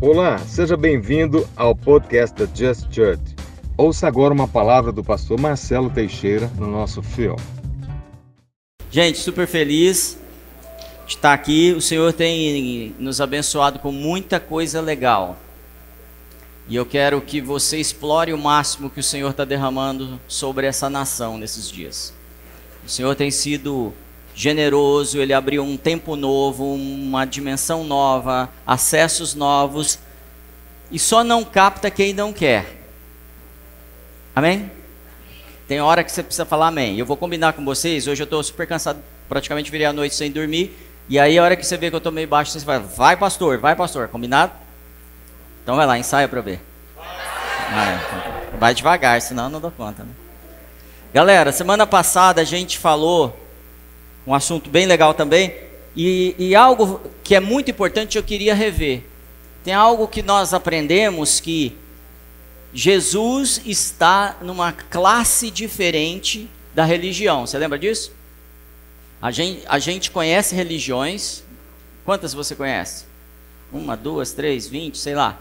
Olá, seja bem-vindo ao podcast da Just Church. Ouça agora uma palavra do pastor Marcelo Teixeira no nosso filme. Gente, super feliz de estar aqui. O Senhor tem nos abençoado com muita coisa legal. E eu quero que você explore o máximo que o Senhor está derramando sobre essa nação nesses dias. O Senhor tem sido generoso, ele abriu um tempo novo, uma dimensão nova, acessos novos, e só não capta quem não quer. Amém? Tem hora que você precisa falar amém. Eu vou combinar com vocês, hoje eu estou super cansado, praticamente virei a noite sem dormir, e aí a hora que você vê que eu estou meio baixo, você vai, vai pastor, vai pastor, combinado? Então vai lá, ensaia para ver. Vai devagar, senão eu não dou conta. Né? Galera, semana passada a gente falou um assunto bem legal também. E, e algo que é muito importante eu queria rever. Tem algo que nós aprendemos que Jesus está numa classe diferente da religião. Você lembra disso? A gente, a gente conhece religiões. Quantas você conhece? Uma, duas, três, vinte, sei lá.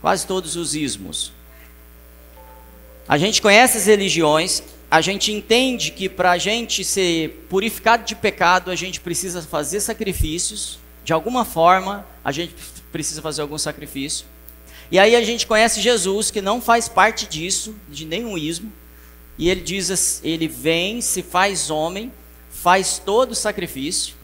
Quase todos os ismos. A gente conhece as religiões, a gente entende que para a gente ser purificado de pecado, a gente precisa fazer sacrifícios. De alguma forma, a gente precisa fazer algum sacrifício. E aí a gente conhece Jesus, que não faz parte disso, de nenhum ismo. E ele diz, ele vem, se faz homem, faz todo o sacrifício,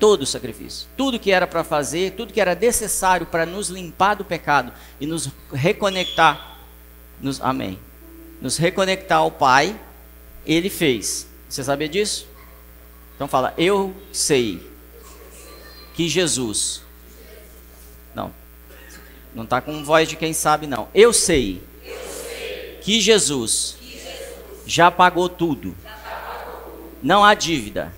todo o sacrifício, tudo que era para fazer, tudo que era necessário para nos limpar do pecado e nos reconectar, nos, amém, nos reconectar ao Pai, ele fez. Você sabia disso? Então fala, eu sei que Jesus. Não, não está com voz de quem sabe, não. Eu sei, que, Jesus já pagou tudo. Não há dívida.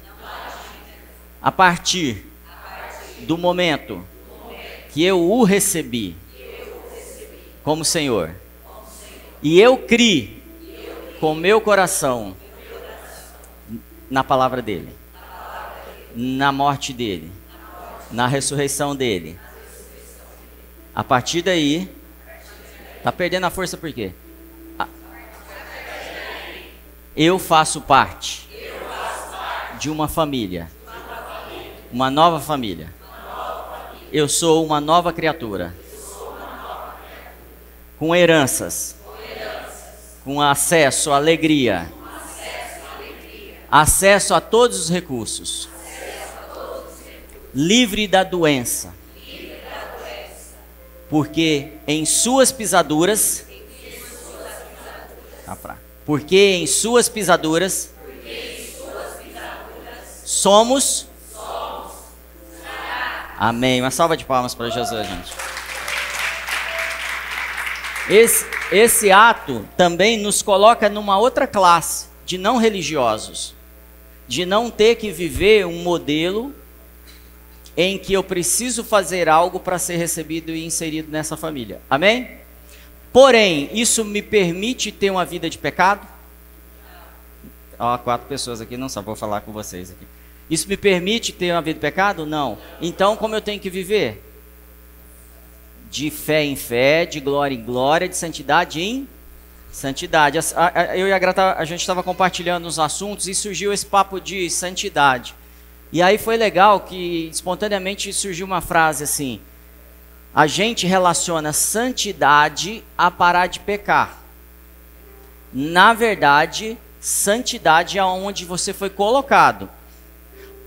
A partir do momento que eu o recebi como Senhor. E eu criei com meu coração na palavra dele, na morte dele, na ressurreição dele. A partir daí, tá perdendo a força por quê? Eu faço parte de uma família, uma nova família. Eu sou uma nova criatura, com heranças com acesso à alegria, acesso a todos os recursos, livre da doença, porque em suas pisaduras, porque em suas pisaduras, somos, Amém. Uma salva de palmas para Jesus, gente. Esse, esse ato também nos coloca numa outra classe de não religiosos, de não ter que viver um modelo em que eu preciso fazer algo para ser recebido e inserido nessa família. Amém? Porém, isso me permite ter uma vida de pecado? Ó, quatro pessoas aqui, não só vou falar com vocês aqui. Isso me permite ter uma vida de pecado? Não. Então, como eu tenho que viver? De fé em fé, de glória em glória, de santidade em santidade. Eu e a Grata, a gente estava compartilhando os assuntos e surgiu esse papo de santidade. E aí foi legal que espontaneamente surgiu uma frase assim: a gente relaciona santidade a parar de pecar. Na verdade, santidade é onde você foi colocado.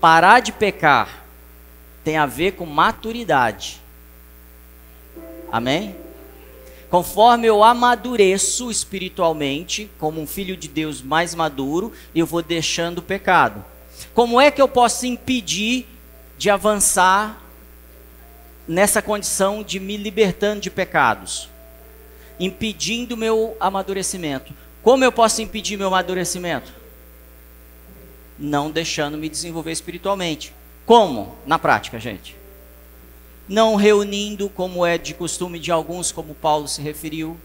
Parar de pecar tem a ver com maturidade. Amém? Conforme eu amadureço espiritualmente, como um filho de Deus mais maduro, eu vou deixando o pecado. Como é que eu posso impedir de avançar nessa condição de me libertando de pecados? Impedindo meu amadurecimento. Como eu posso impedir meu amadurecimento? Não deixando me desenvolver espiritualmente. Como? Na prática, gente não reunindo, como é de costume de alguns, como Paulo se referiu,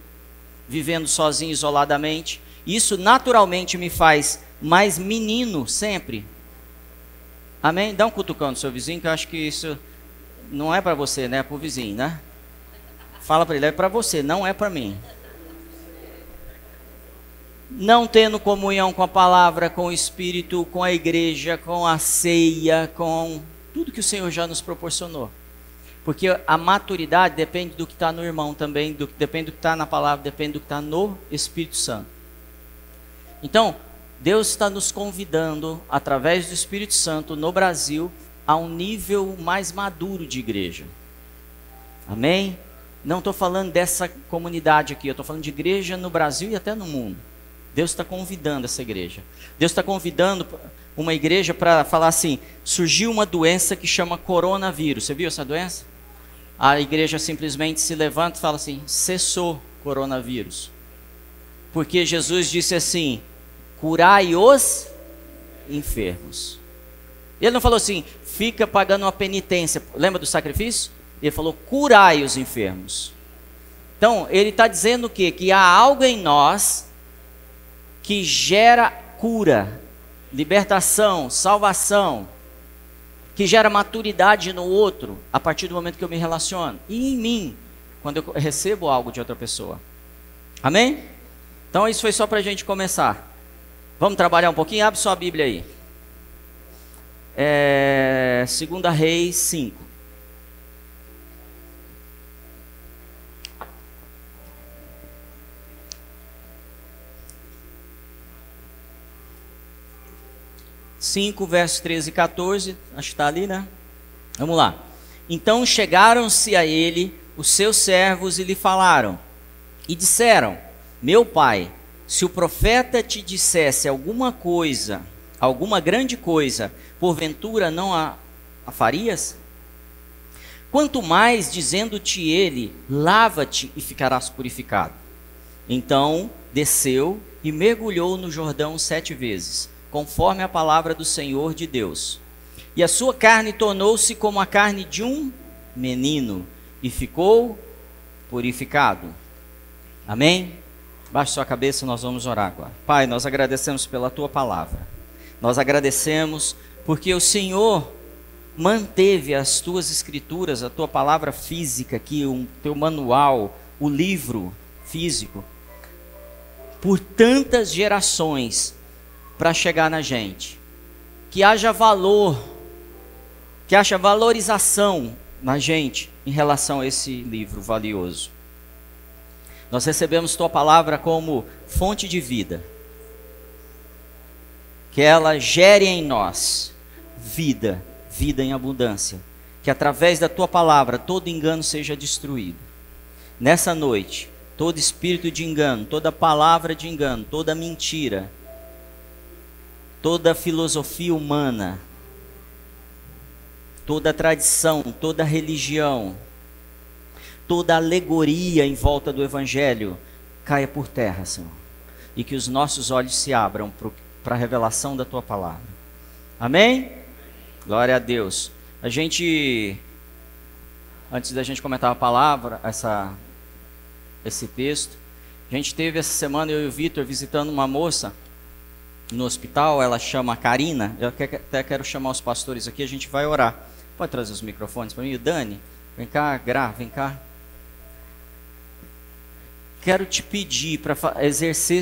vivendo sozinho, isoladamente. Isso naturalmente me faz mais menino sempre. Amém? Dá um cutucão no seu vizinho, que eu acho que isso não é para você, né? É para o vizinho, né? Fala para ele, é para você, não é para mim. Não tendo comunhão com a palavra, com o Espírito, com a igreja, com a ceia, com tudo que o Senhor já nos proporcionou. Porque a maturidade depende do que está no irmão também, do, depende do que está na palavra, depende do que está no Espírito Santo. Então, Deus está nos convidando, através do Espírito Santo, no Brasil, a um nível mais maduro de igreja. Amém? Não estou falando dessa comunidade aqui, eu estou falando de igreja no Brasil e até no mundo. Deus está convidando essa igreja. Deus está convidando uma igreja para falar assim: surgiu uma doença que chama coronavírus. Você viu essa doença? A igreja simplesmente se levanta e fala assim: cessou coronavírus. Porque Jesus disse assim: curai os enfermos. Ele não falou assim, fica pagando uma penitência. Lembra do sacrifício? Ele falou, curai os enfermos. Então, ele está dizendo o quê? Que há algo em nós que gera cura, libertação, salvação, que gera maturidade no outro a partir do momento que eu me relaciono. E em mim, quando eu recebo algo de outra pessoa. Amém? Então, isso foi só para a gente começar. Vamos trabalhar um pouquinho? Abre sua Bíblia aí. É, segunda Reis 5. Cinco, versos 13 e 14, acho que está ali, né? Vamos lá. Então chegaram-se a ele os seus servos e lhe falaram, e disseram: Meu pai, se o profeta te dissesse alguma coisa, alguma grande coisa, porventura não a, a farias? Quanto mais dizendo-te ele, lava-te e ficarás purificado. Então desceu e mergulhou no Jordão sete vezes, conforme a palavra do Senhor de Deus. E a sua carne tornou-se como a carne de um menino, e ficou purificado. Amém? Baixe sua cabeça, nós vamos orar agora. Pai, nós agradecemos pela tua palavra. Nós agradecemos porque o Senhor manteve as tuas escrituras, a tua palavra física aqui, o teu manual, o livro físico, por tantas gerações para chegar na gente. Que haja valor, que haja valorização na gente em relação a esse livro valioso. Nós recebemos tua palavra como fonte de vida. Que ela gere em nós vida, vida em abundância. Que através da tua palavra todo engano seja destruído. Nessa noite, todo espírito de engano, toda palavra de engano, toda mentira, toda filosofia humana, toda tradição, toda religião, toda alegoria em volta do Evangelho caia por terra, Senhor. E que os nossos olhos se abram para a revelação da tua palavra. Amém? Glória a Deus. A gente, antes da gente comentar a palavra, essa, esse texto, a gente teve essa semana, eu e o Vitor, visitando uma moça no hospital, ela chama Karina. Eu até quero chamar os pastores aqui, a gente vai orar. Pode trazer os microfones para mim? Dani, vem cá, Gra, vem cá quero te pedir para exercer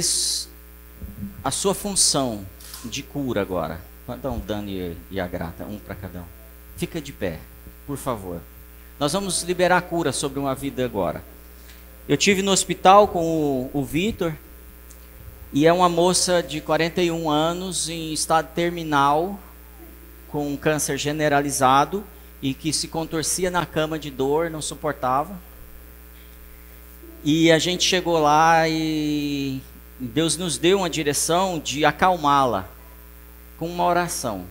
a sua função de cura agora. Então, Dani e a Grata, um para cada um. Fica de pé, por favor. Nós vamos liberar cura sobre uma vida agora. Eu tive no hospital com o, o Vitor e é uma moça de 41 anos em estado terminal com um câncer generalizado e que se contorcia na cama de dor, não suportava. E a gente chegou lá e Deus nos deu uma direção de acalmá-la com uma oração.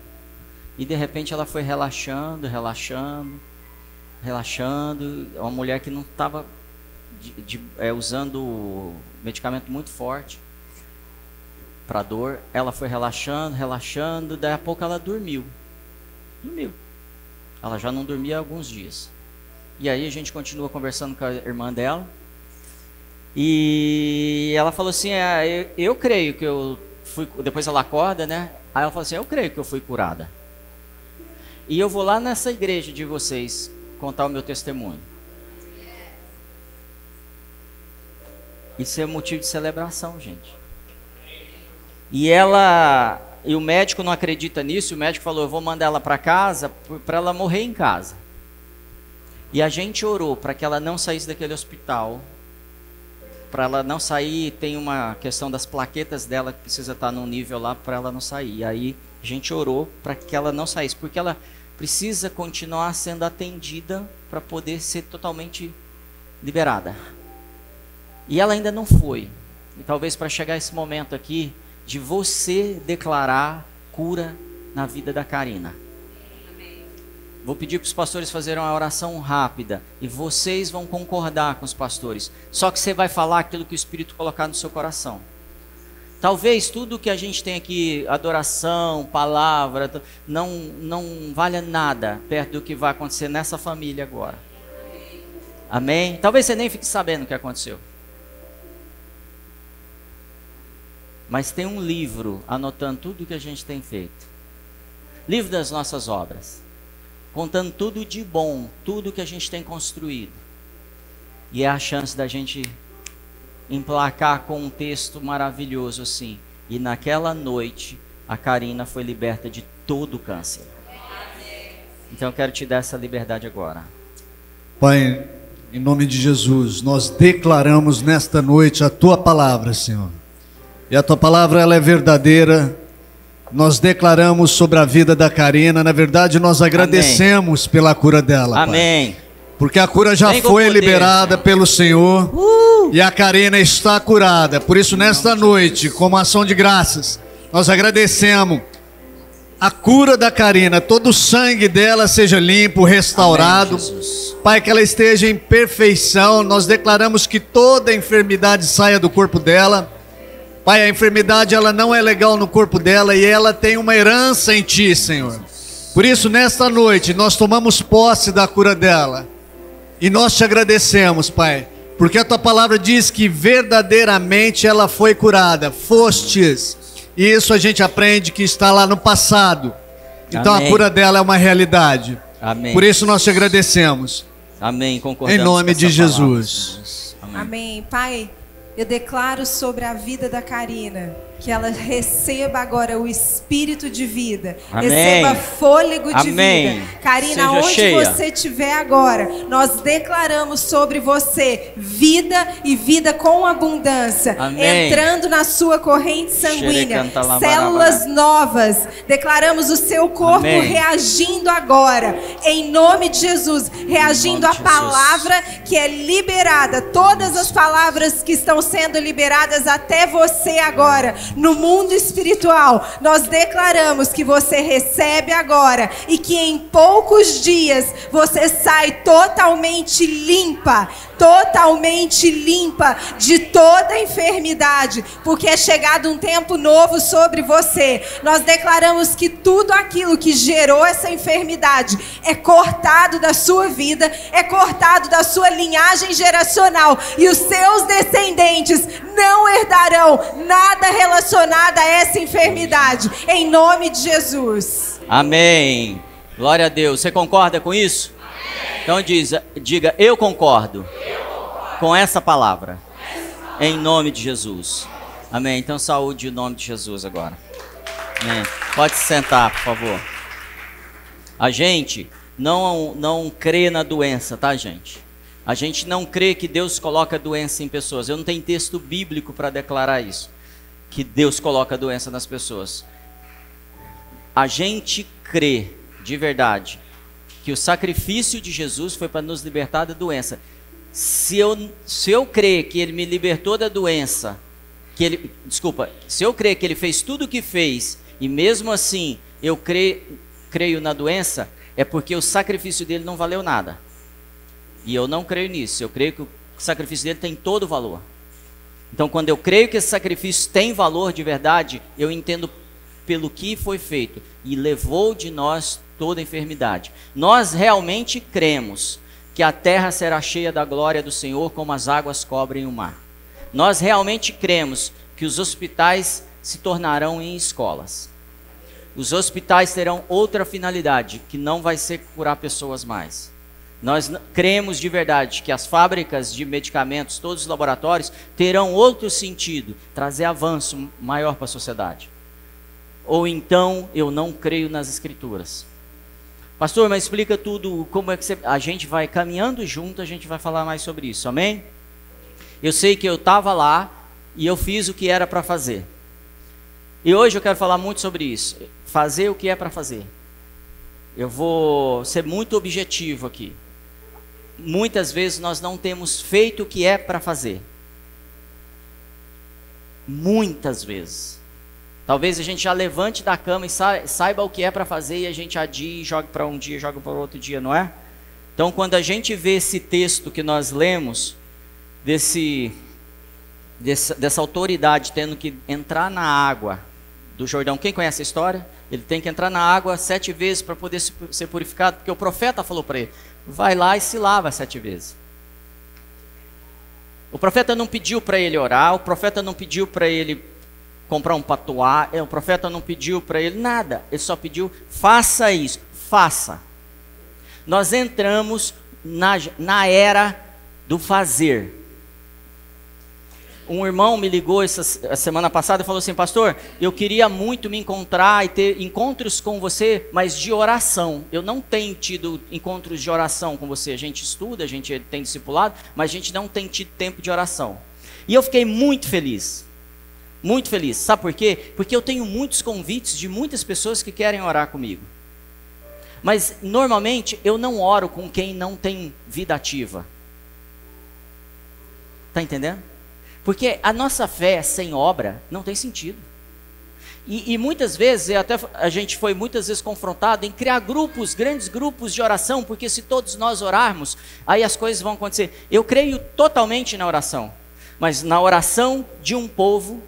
E de repente ela foi relaxando, relaxando, relaxando. Uma mulher que não estava é, usando medicamento muito forte para dor. Ela foi relaxando, relaxando. Daí a pouco ela dormiu. Dormiu. Ela já não dormia há alguns dias. E aí a gente continua conversando com a irmã dela. E ela falou assim: é, eu, eu, creio que eu fui. Depois ela acorda, né? Aí ela falou assim: Eu creio que eu fui curada. E eu vou lá nessa igreja de vocês contar o meu testemunho. Isso é motivo de celebração, gente. E ela, e o médico não acredita nisso, o médico falou: "Eu vou mandar ela para casa para ela morrer em casa". E a gente orou para que ela não saísse daquele hospital. Para ela não sair, tem uma questão das plaquetas dela que precisa estar num nível lá para ela não sair. E aí a gente orou para que ela não saísse, porque ela precisa continuar sendo atendida para poder ser totalmente liberada. E ela ainda não foi. E talvez para chegar esse momento aqui de você declarar cura na vida da Karina. Vou pedir para os pastores fazerem uma oração rápida e vocês vão concordar com os pastores. Só que você vai falar aquilo que o Espírito colocar no seu coração. Talvez tudo que a gente tem aqui, adoração, palavra, não, não valha nada perto do que vai acontecer nessa família agora. Amém? Talvez você nem fique sabendo o que aconteceu. Mas tem um livro anotando tudo o que a gente tem feito. Livro das nossas obras contando tudo de bom, tudo que a gente tem construído. E é a chance da gente emplacar com um texto maravilhoso assim. E naquela noite, a Karina foi liberta de todo o câncer. Então eu quero te dar essa liberdade agora. Pai, em nome de Jesus, nós declaramos nesta noite a tua palavra, Senhor. E a tua palavra ela é verdadeira, nós declaramos sobre a vida da Karina. Na verdade, nós agradecemos Amém. pela cura dela. Amém. Pai. Porque a cura já Vem foi liberada pelo Senhor. Uh! E a Karina está curada. Por isso, nesta noite, como ação de graças, nós agradecemos a cura da Karina, todo o sangue dela seja limpo, restaurado. Amém, Pai, que ela esteja em perfeição. Nós declaramos que toda enfermidade saia do corpo dela. Pai, a enfermidade ela não é legal no corpo dela e ela tem uma herança em ti, Senhor. Por isso, nesta noite, nós tomamos posse da cura dela. E nós te agradecemos, Pai, porque a tua palavra diz que verdadeiramente ela foi curada, fostes. E isso a gente aprende que está lá no passado. Então Amém. a cura dela é uma realidade. Amém. Por isso nós te agradecemos. Amém. Concordamos em nome de Jesus. Amém. Amém. Pai, eu declaro sobre a vida da Karina que ela receba agora o espírito de vida, Amém. receba fôlego de Amém. vida. Karina, Seja onde cheia. você estiver agora, nós declaramos sobre você vida e vida com abundância, Amém. entrando na sua corrente sanguínea, células novas. Declaramos o seu corpo reagindo agora, em nome de Jesus, reagindo à palavra que é liberada, todas as palavras que estão sendo liberadas até você agora no mundo espiritual, nós declaramos que você recebe agora e que em poucos dias você sai totalmente limpa, totalmente limpa de toda enfermidade, porque é chegado um tempo novo sobre você. Nós declaramos que tudo aquilo que gerou essa enfermidade é cortado da sua vida, é cortado da sua linhagem geracional e os seus descendentes não herdarão nada relacionado a essa enfermidade. Em nome de Jesus. Amém. Glória a Deus. Você concorda com isso? Então diz, diga, eu concordo, eu concordo. com essa palavra. Em nome de Jesus. Amém. Então saúde em nome de Jesus agora. Amém. Pode se sentar, por favor. A gente não, não crê na doença, tá, gente? A gente não crê que Deus coloca doença em pessoas. Eu não tenho texto bíblico para declarar isso. Que Deus coloca doença nas pessoas. A gente crê de verdade que o sacrifício de Jesus foi para nos libertar da doença. Se eu, se eu crer que ele me libertou da doença, que ele, desculpa, se eu crer que ele fez tudo o que fez e mesmo assim eu creio, creio na doença, é porque o sacrifício dele não valeu nada. E eu não creio nisso. Eu creio que o sacrifício dele tem todo o valor. Então, quando eu creio que esse sacrifício tem valor de verdade, eu entendo pelo que foi feito e levou de nós toda enfermidade. Nós realmente cremos que a terra será cheia da glória do Senhor como as águas cobrem o mar. Nós realmente cremos que os hospitais se tornarão em escolas. Os hospitais terão outra finalidade, que não vai ser curar pessoas mais, Nós cremos de verdade que as fábricas de medicamentos, todos os laboratórios, terão outro sentido, trazer avanço maior para a sociedade. Ou então eu não creio nas escrituras. Pastor, mas explica tudo, como é que você... a gente vai caminhando junto, a gente vai falar mais sobre isso, amém? Eu sei que eu estava lá e eu fiz o que era para fazer. E hoje eu quero falar muito sobre isso. Fazer o que é para fazer. Eu vou ser muito objetivo aqui muitas vezes nós não temos feito o que é para fazer. Muitas vezes. Talvez a gente já levante da cama e saiba o que é para fazer e a gente adie jogue para um dia, joga para outro dia, não é? Então, quando a gente vê esse texto que nós lemos, desse, dessa, dessa autoridade tendo que entrar na água do Jordão, quem conhece a história? Ele tem que entrar na água sete vezes para poder ser purificado, porque o profeta falou para ele: vai lá e se lava sete vezes. O profeta não pediu para ele orar, o profeta não pediu para ele comprar um patuá, é, o profeta não pediu para ele nada, ele só pediu: faça isso, faça. Nós entramos na, na era do fazer um irmão me ligou essa semana passada e falou assim: Pastor, eu queria muito me encontrar e ter encontros com você, mas de oração. Eu não tenho tido encontros de oração com você. A gente estuda, a gente tem discipulado, mas a gente não tem tido tempo de oração. E eu fiquei muito feliz. Muito feliz. Sabe por quê? Porque eu tenho muitos convites de muitas pessoas que querem orar comigo. Mas normalmente eu não oro com quem não tem vida ativa. Tá entendendo? Porque a nossa fé sem obra não tem sentido. E, e, muitas vezes, até a gente foi muitas vezes confrontado em criar grupos, grandes grupos de oração, porque se todos nós orarmos, aí as coisas vão acontecer. Eu creio totalmente na oração, mas na oração de um povo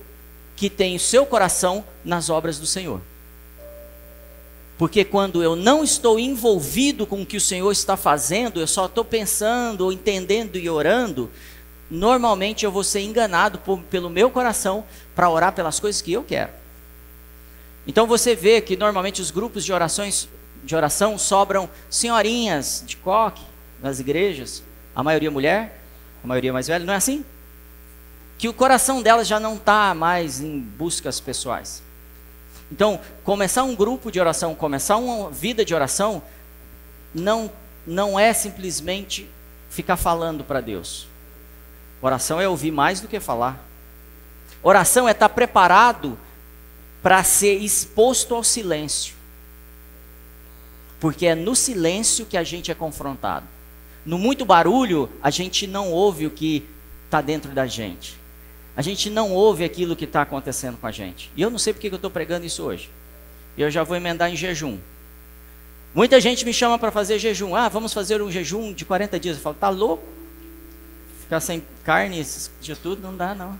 que tem o seu coração nas obras do Senhor. Porque quando eu não estou envolvido com o que o Senhor está fazendo, eu só estou pensando, entendendo e orando, normalmente eu vou ser enganado por, pelo meu coração para orar pelas coisas que eu quero. Então você vê que normalmente os grupos de orações de oração sobram senhorinhas de coque nas igrejas, a maioria mulher, a maioria mais velha, não é assim? Que o coração delas já não está mais em buscas pessoais. Então, começar um grupo de oração, começar uma vida de oração, não, não é simplesmente ficar falando para Deus. Oração é ouvir mais do que falar. Oração é estar preparado para ser exposto ao silêncio. Porque é no silêncio que a gente é confrontado. No muito barulho, a gente não ouve o que está dentro da gente. A gente não ouve aquilo que está acontecendo com a gente. E eu não sei porque eu estou pregando isso hoje. Eu já vou emendar em jejum. Muita gente me chama para fazer jejum. Ah, vamos fazer um jejum de 40 dias. Eu falo, tá louco? Ficar sem carne, de tudo, não dá não.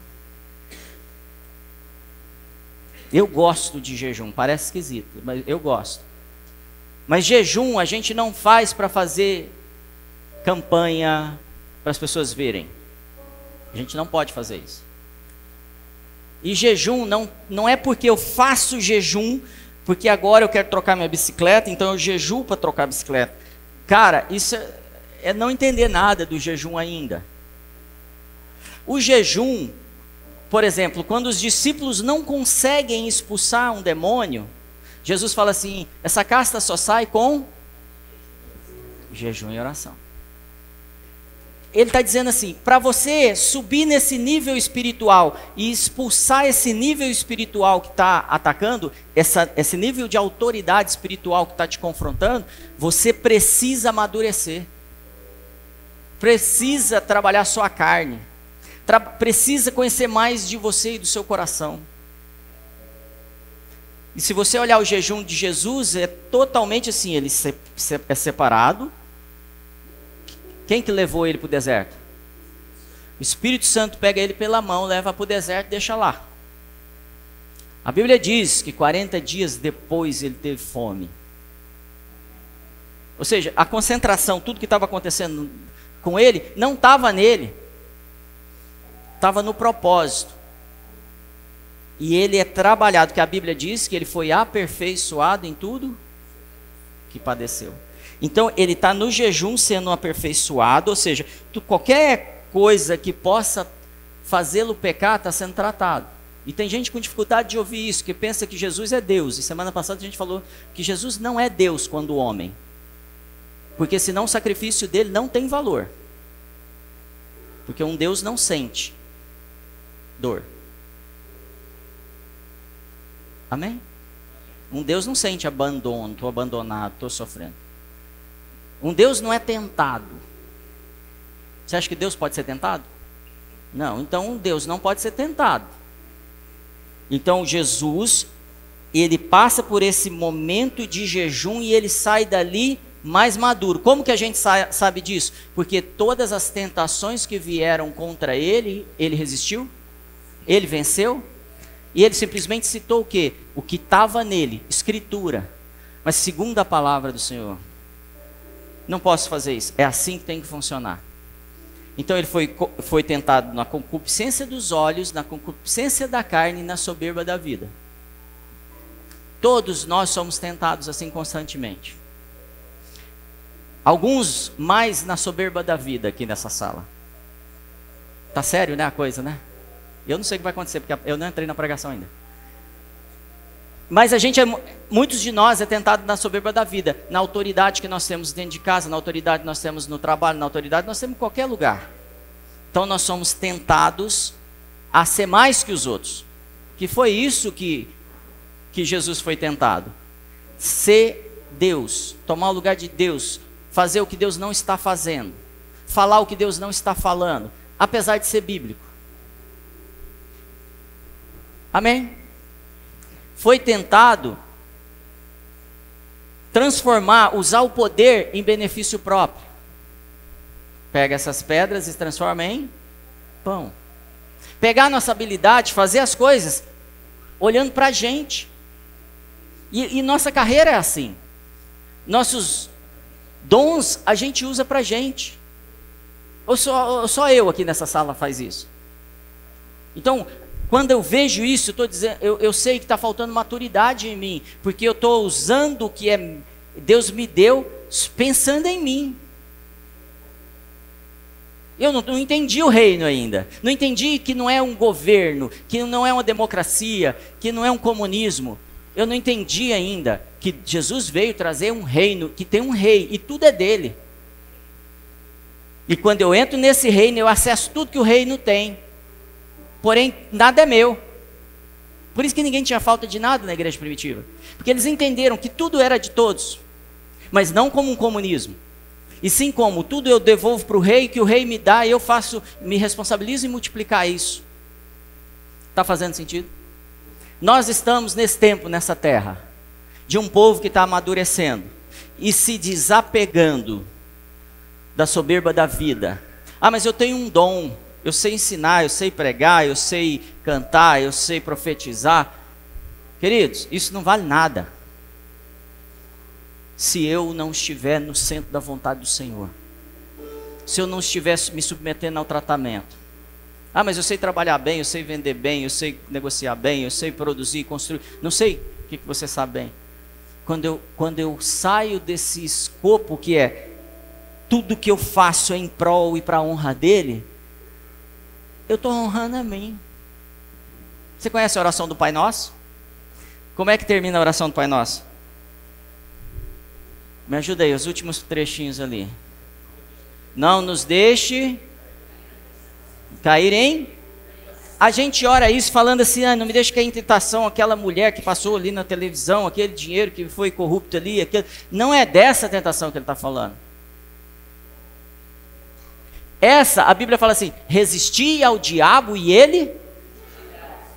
Eu gosto de jejum, parece esquisito, mas eu gosto. Mas jejum a gente não faz para fazer campanha para as pessoas verem. A gente não pode fazer isso. E jejum não, não é porque eu faço jejum, porque agora eu quero trocar minha bicicleta, então eu jejuo para trocar a bicicleta. Cara, isso é, é não entender nada do jejum ainda. O jejum, por exemplo, quando os discípulos não conseguem expulsar um demônio, Jesus fala assim: essa casta só sai com jejum e oração. Ele está dizendo assim: para você subir nesse nível espiritual e expulsar esse nível espiritual que está atacando, essa, esse nível de autoridade espiritual que está te confrontando, você precisa amadurecer, precisa trabalhar sua carne precisa conhecer mais de você e do seu coração. E se você olhar o jejum de Jesus, é totalmente assim: ele é separado. Quem que levou ele para o deserto? O Espírito Santo pega ele pela mão, leva para o deserto e deixa lá. A Bíblia diz que 40 dias depois ele teve fome. Ou seja, a concentração, tudo que estava acontecendo com ele, não estava nele estava no propósito. E ele é trabalhado, que a Bíblia diz que ele foi aperfeiçoado em tudo que padeceu. Então ele está no jejum sendo aperfeiçoado, ou seja, tu, qualquer coisa que possa fazê-lo pecar está sendo tratado. E tem gente com dificuldade de ouvir isso, que pensa que Jesus é Deus. E semana passada a gente falou que Jesus não é Deus quando homem. Porque senão o sacrifício dele não tem valor. Porque um Deus não sente dor. Amém? Um Deus não sente abandono, estou abandonado, estou sofrendo. Um Deus não é tentado. Você acha que Deus pode ser tentado? Não, então Deus não pode ser tentado. Então Jesus, ele passa por esse momento de jejum e ele sai dali mais maduro. Como que a gente sabe disso? Porque todas as tentações que vieram contra ele, ele resistiu, ele venceu, e ele simplesmente citou o que? O que estava nele, escritura. Mas segundo a palavra do Senhor, não posso fazer isso. É assim que tem que funcionar. Então ele foi, foi tentado na concupiscência dos olhos, na concupiscência da carne e na soberba da vida. Todos nós somos tentados assim constantemente. Alguns mais na soberba da vida aqui nessa sala. Tá sério, né, a coisa, né? Eu não sei o que vai acontecer, porque eu não entrei na pregação ainda. Mas a gente, é, muitos de nós é tentado na soberba da vida, na autoridade que nós temos dentro de casa, na autoridade que nós temos no trabalho, na autoridade que nós temos em qualquer lugar. Então nós somos tentados a ser mais que os outros. Que foi isso que, que Jesus foi tentado. Ser Deus, tomar o lugar de Deus, fazer o que Deus não está fazendo, falar o que Deus não está falando, apesar de ser bíblico. Amém? Foi tentado transformar, usar o poder em benefício próprio. Pega essas pedras e transforma em pão. Pegar nossa habilidade, fazer as coisas olhando para a gente. E, e, nossa carreira é assim. Nossos dons a gente usa para a gente. Ou só, ou só eu aqui nessa sala faz isso? Então, quando eu vejo isso, eu, dizendo, eu, eu sei que está faltando maturidade em mim, porque eu estou usando o que é, Deus me deu pensando em mim. Eu não, não, entendi o reino ainda. Não entendi que não é um governo, que não é uma democracia, que não é um comunismo. Eu não entendi ainda que Jesus veio trazer um reino, que tem um rei e tudo é dele. E quando eu entro nesse reino, eu acesso tudo que o reino tem porém nada é meu. Por isso que ninguém tinha falta de nada na igreja primitiva. Porque eles entenderam que tudo era de todos, mas não como um comunismo. E sim como tudo eu devolvo para o rei, que o rei me dá, e eu faço, me responsabilizo em multiplicar isso. Está fazendo sentido? Nós estamos nesse tempo, nessa terra, de um povo que está amadurecendo e se desapegando da soberba da vida. Ah, mas eu tenho um dom eu sei ensinar, eu sei pregar, eu sei cantar, eu sei profetizar. Queridos, isso não vale nada se eu não estiver no centro da vontade do Senhor. Se eu não estiver me submetendo ao tratamento. Ah, mas eu sei trabalhar bem, eu sei vender bem, eu sei negociar bem, eu sei produzir, construir. Não sei o que, você sabe bem. Quando eu, quando eu saio desse escopo que é tudo que eu faço é em prol e para a honra dele, eu estou honrando a mim. Você conhece a oração do Pai Nosso? Como é que termina a oração do Pai Nosso? Me ajuda aí, os últimos trechinhos ali. Não nos deixe cair em. A gente ora isso falando assim, ah, não me deixe cair em tentação, aquela mulher que passou ali na televisão, aquele dinheiro que foi corrupto ali, aquele... não é dessa tentação que ele está falando. Essa, a Bíblia fala assim: resisti ao diabo e ele.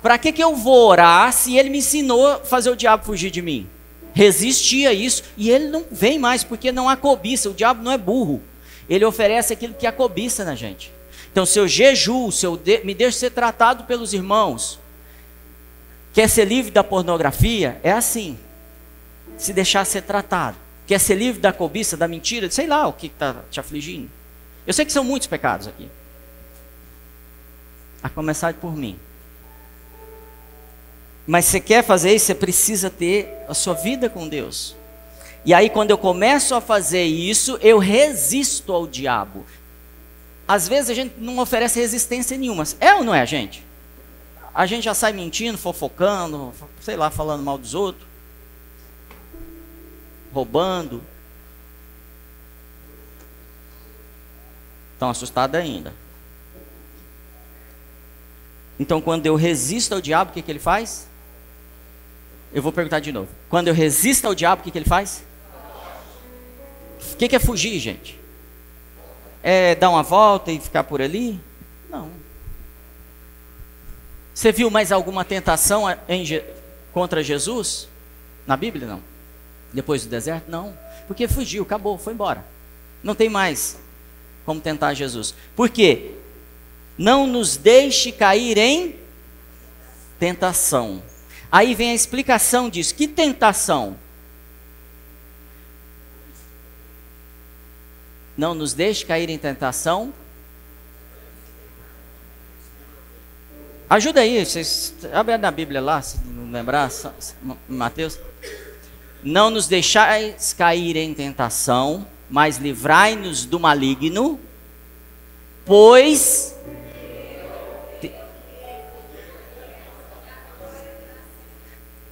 Para que, que eu vou orar se ele me ensinou a fazer o diabo fugir de mim? Resisti a isso e ele não vem mais, porque não há cobiça. O diabo não é burro. Ele oferece aquilo que há cobiça na gente. Então, se eu jejuo, se eu de, me deixo ser tratado pelos irmãos, quer ser livre da pornografia, é assim. Se deixar ser tratado. Quer ser livre da cobiça, da mentira, sei lá o que está te afligindo. Eu sei que são muitos pecados aqui. A começar por mim. Mas você quer fazer isso, você precisa ter a sua vida com Deus. E aí, quando eu começo a fazer isso, eu resisto ao diabo. Às vezes a gente não oferece resistência nenhuma. É ou não é, gente? A gente já sai mentindo, fofocando, sei lá, falando mal dos outros, roubando. Estão assustados ainda. Então, quando eu resisto ao diabo, o que, que ele faz? Eu vou perguntar de novo. Quando eu resisto ao diabo, o que, que ele faz? O que, que é fugir, gente? É dar uma volta e ficar por ali? Não. Você viu mais alguma tentação em, contra Jesus? Na Bíblia, não. Depois do deserto? Não. Porque fugiu, acabou, foi embora. Não tem mais como tentar Jesus. Por quê? Não nos deixe cair em tentação. Aí vem a explicação disso. Que tentação? Não nos deixe cair em tentação. Ajuda aí, vocês abrem na Bíblia lá, se não lembrar, Mateus. Não nos deixais cair em tentação, mas livrai-nos do maligno, pois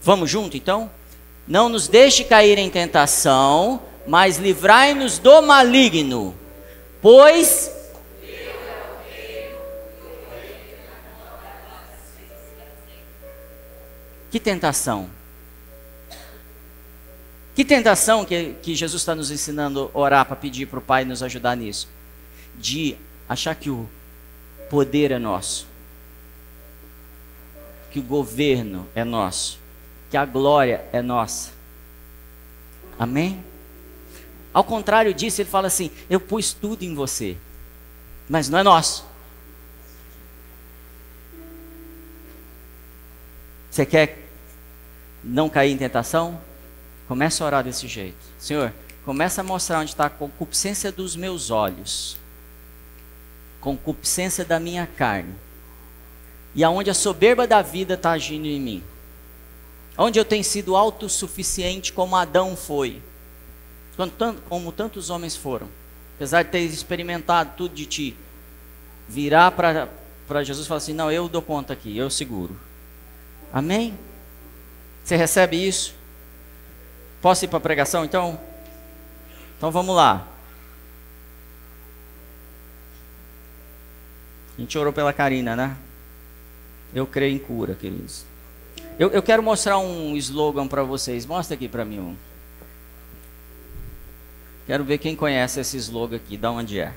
Vamos junto então? Não nos deixe cair em tentação, mas livrai-nos do maligno, pois Que tentação? Que tentação que, que Jesus está nos ensinando a orar para pedir para o Pai nos ajudar nisso? De achar que o poder é nosso, que o governo é nosso, que a glória é nossa. Amém? Ao contrário disso, ele fala assim: Eu pus tudo em você, mas não é nosso. Você quer não cair em tentação? Comece a orar desse jeito. Senhor, começa a mostrar onde está a concupiscência dos meus olhos, concupiscência da minha carne, e aonde a soberba da vida está agindo em mim. Onde eu tenho sido autossuficiente como Adão foi como tantos homens foram, apesar de ter experimentado tudo de ti, virar para Jesus e falar assim: Não, eu dou conta aqui, eu seguro. Amém? Você recebe isso? Posso ir para a pregação então? Então vamos lá. A gente orou pela Karina, né? Eu creio em cura, queridos. Eu, eu quero mostrar um slogan para vocês. Mostra aqui para mim um. Quero ver quem conhece esse slogan aqui, da onde é.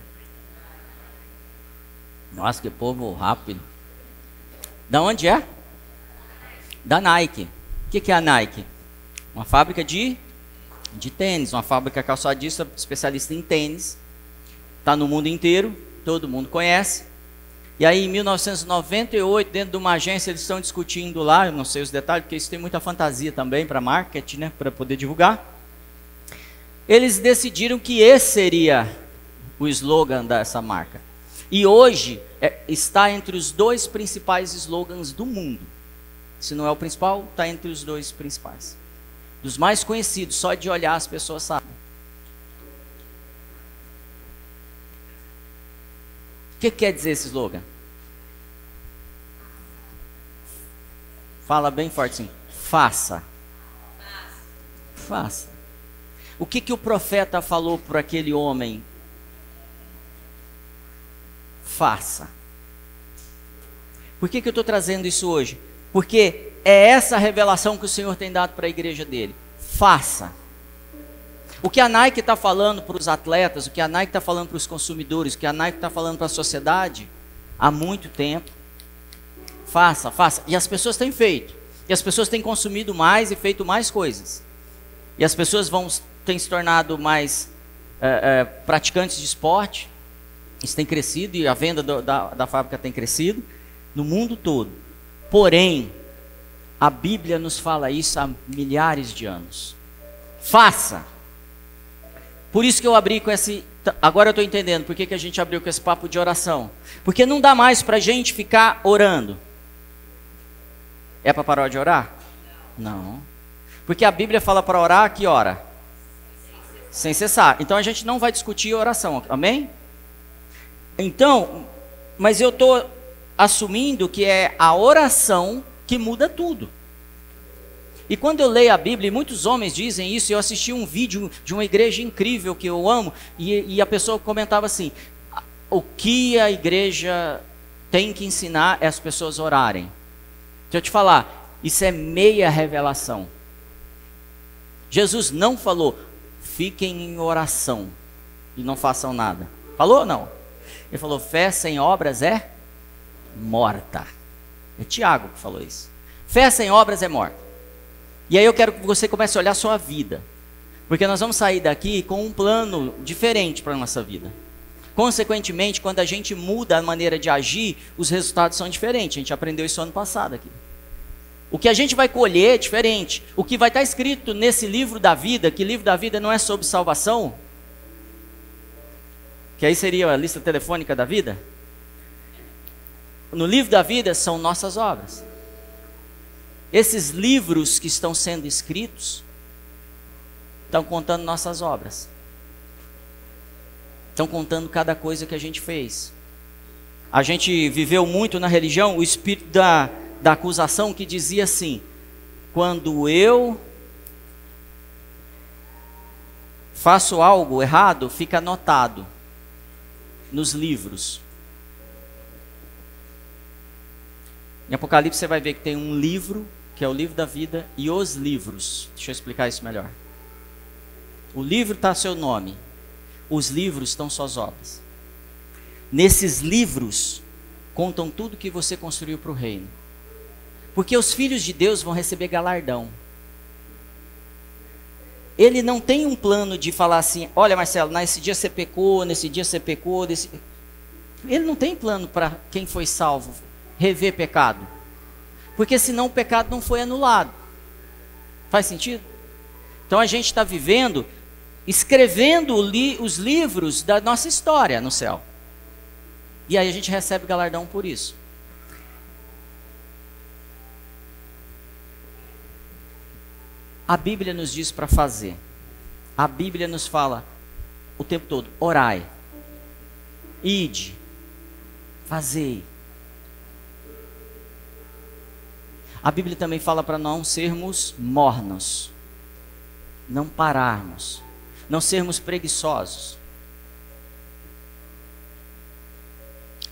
Nossa, que povo rápido. Da onde é? Da Nike. O que, que é a Nike? Uma fábrica de, de tênis, uma fábrica calçadista especialista em tênis. Está no mundo inteiro, todo mundo conhece. E aí, em 1998, dentro de uma agência, eles estão discutindo lá, eu não sei os detalhes, porque isso tem muita fantasia também para marketing, né, para poder divulgar eles decidiram que esse seria o slogan dessa marca. E hoje é, está entre os dois principais slogans do mundo. Se não é o principal, está entre os dois principais. Dos mais conhecidos, só de olhar as pessoas sabem. O que quer dizer esse slogan? Fala bem forte sim. Faça. Faça. O que, que o profeta falou para aquele homem? Faça. Por que, que eu estou trazendo isso hoje? Porque é essa revelação que o Senhor tem dado para a igreja dele. Faça. O que a Nike está falando para os atletas, o que a Nike está falando para os consumidores, o que a Nike está falando para a sociedade há muito tempo. Faça, faça. E as pessoas têm feito. E as pessoas têm consumido mais e feito mais coisas. E as pessoas vão têm se tornado mais é, é, praticantes de esporte, isso tem crescido e a venda do, da, da fábrica tem crescido no mundo todo. Porém, a Bíblia nos fala isso há milhares de anos. Faça. Por isso que eu abri com esse. Agora eu estou entendendo por que, que a gente abriu com esse papo de oração. Porque não dá mais para a gente ficar orando. É para parar de orar? Não. Porque a Bíblia fala para orar que hora? Sem cessar. Então a gente não vai discutir oração, amém? Então, mas eu estou assumindo que é a oração que muda tudo. E quando eu leio a Bíblia, e muitos homens dizem isso, eu assisti um vídeo de uma igreja incrível que eu amo, e, e a pessoa comentava assim: o que a igreja tem que ensinar é as pessoas orarem. Deixa eu te falar, isso é meia revelação. Jesus não falou, fiquem em oração e não façam nada. Falou ou não? Ele falou, fé sem obras é morta. É Tiago que falou isso. Fé sem obras é morta. E aí eu quero que você comece a olhar a sua vida. Porque nós vamos sair daqui com um plano diferente para a nossa vida. Consequentemente, quando a gente muda a maneira de agir, os resultados são diferentes. A gente aprendeu isso ano passado aqui. O que a gente vai colher é diferente. O que vai estar escrito nesse livro da vida, que livro da vida não é sobre salvação, que aí seria a lista telefônica da vida. No livro da vida são nossas obras. Esses livros que estão sendo escritos estão contando nossas obras. Estão contando cada coisa que a gente fez. A gente viveu muito na religião o espírito da, da acusação que dizia assim: quando eu faço algo errado, fica anotado nos livros. Em Apocalipse você vai ver que tem um livro, que é o livro da vida, e os livros. Deixa eu explicar isso melhor. O livro está seu nome, os livros estão suas obras. Nesses livros contam tudo que você construiu para o reino. Porque os filhos de Deus vão receber galardão. Ele não tem um plano de falar assim: olha, Marcelo, nesse dia você pecou, nesse dia você pecou. Nesse... Ele não tem plano para quem foi salvo rever pecado. Porque senão o pecado não foi anulado. Faz sentido? Então a gente está vivendo, escrevendo li os livros da nossa história no céu. E aí a gente recebe galardão por isso. A Bíblia nos diz para fazer. A Bíblia nos fala o tempo todo: orai, ide, fazei. A Bíblia também fala para não sermos mornos, não pararmos, não sermos preguiçosos.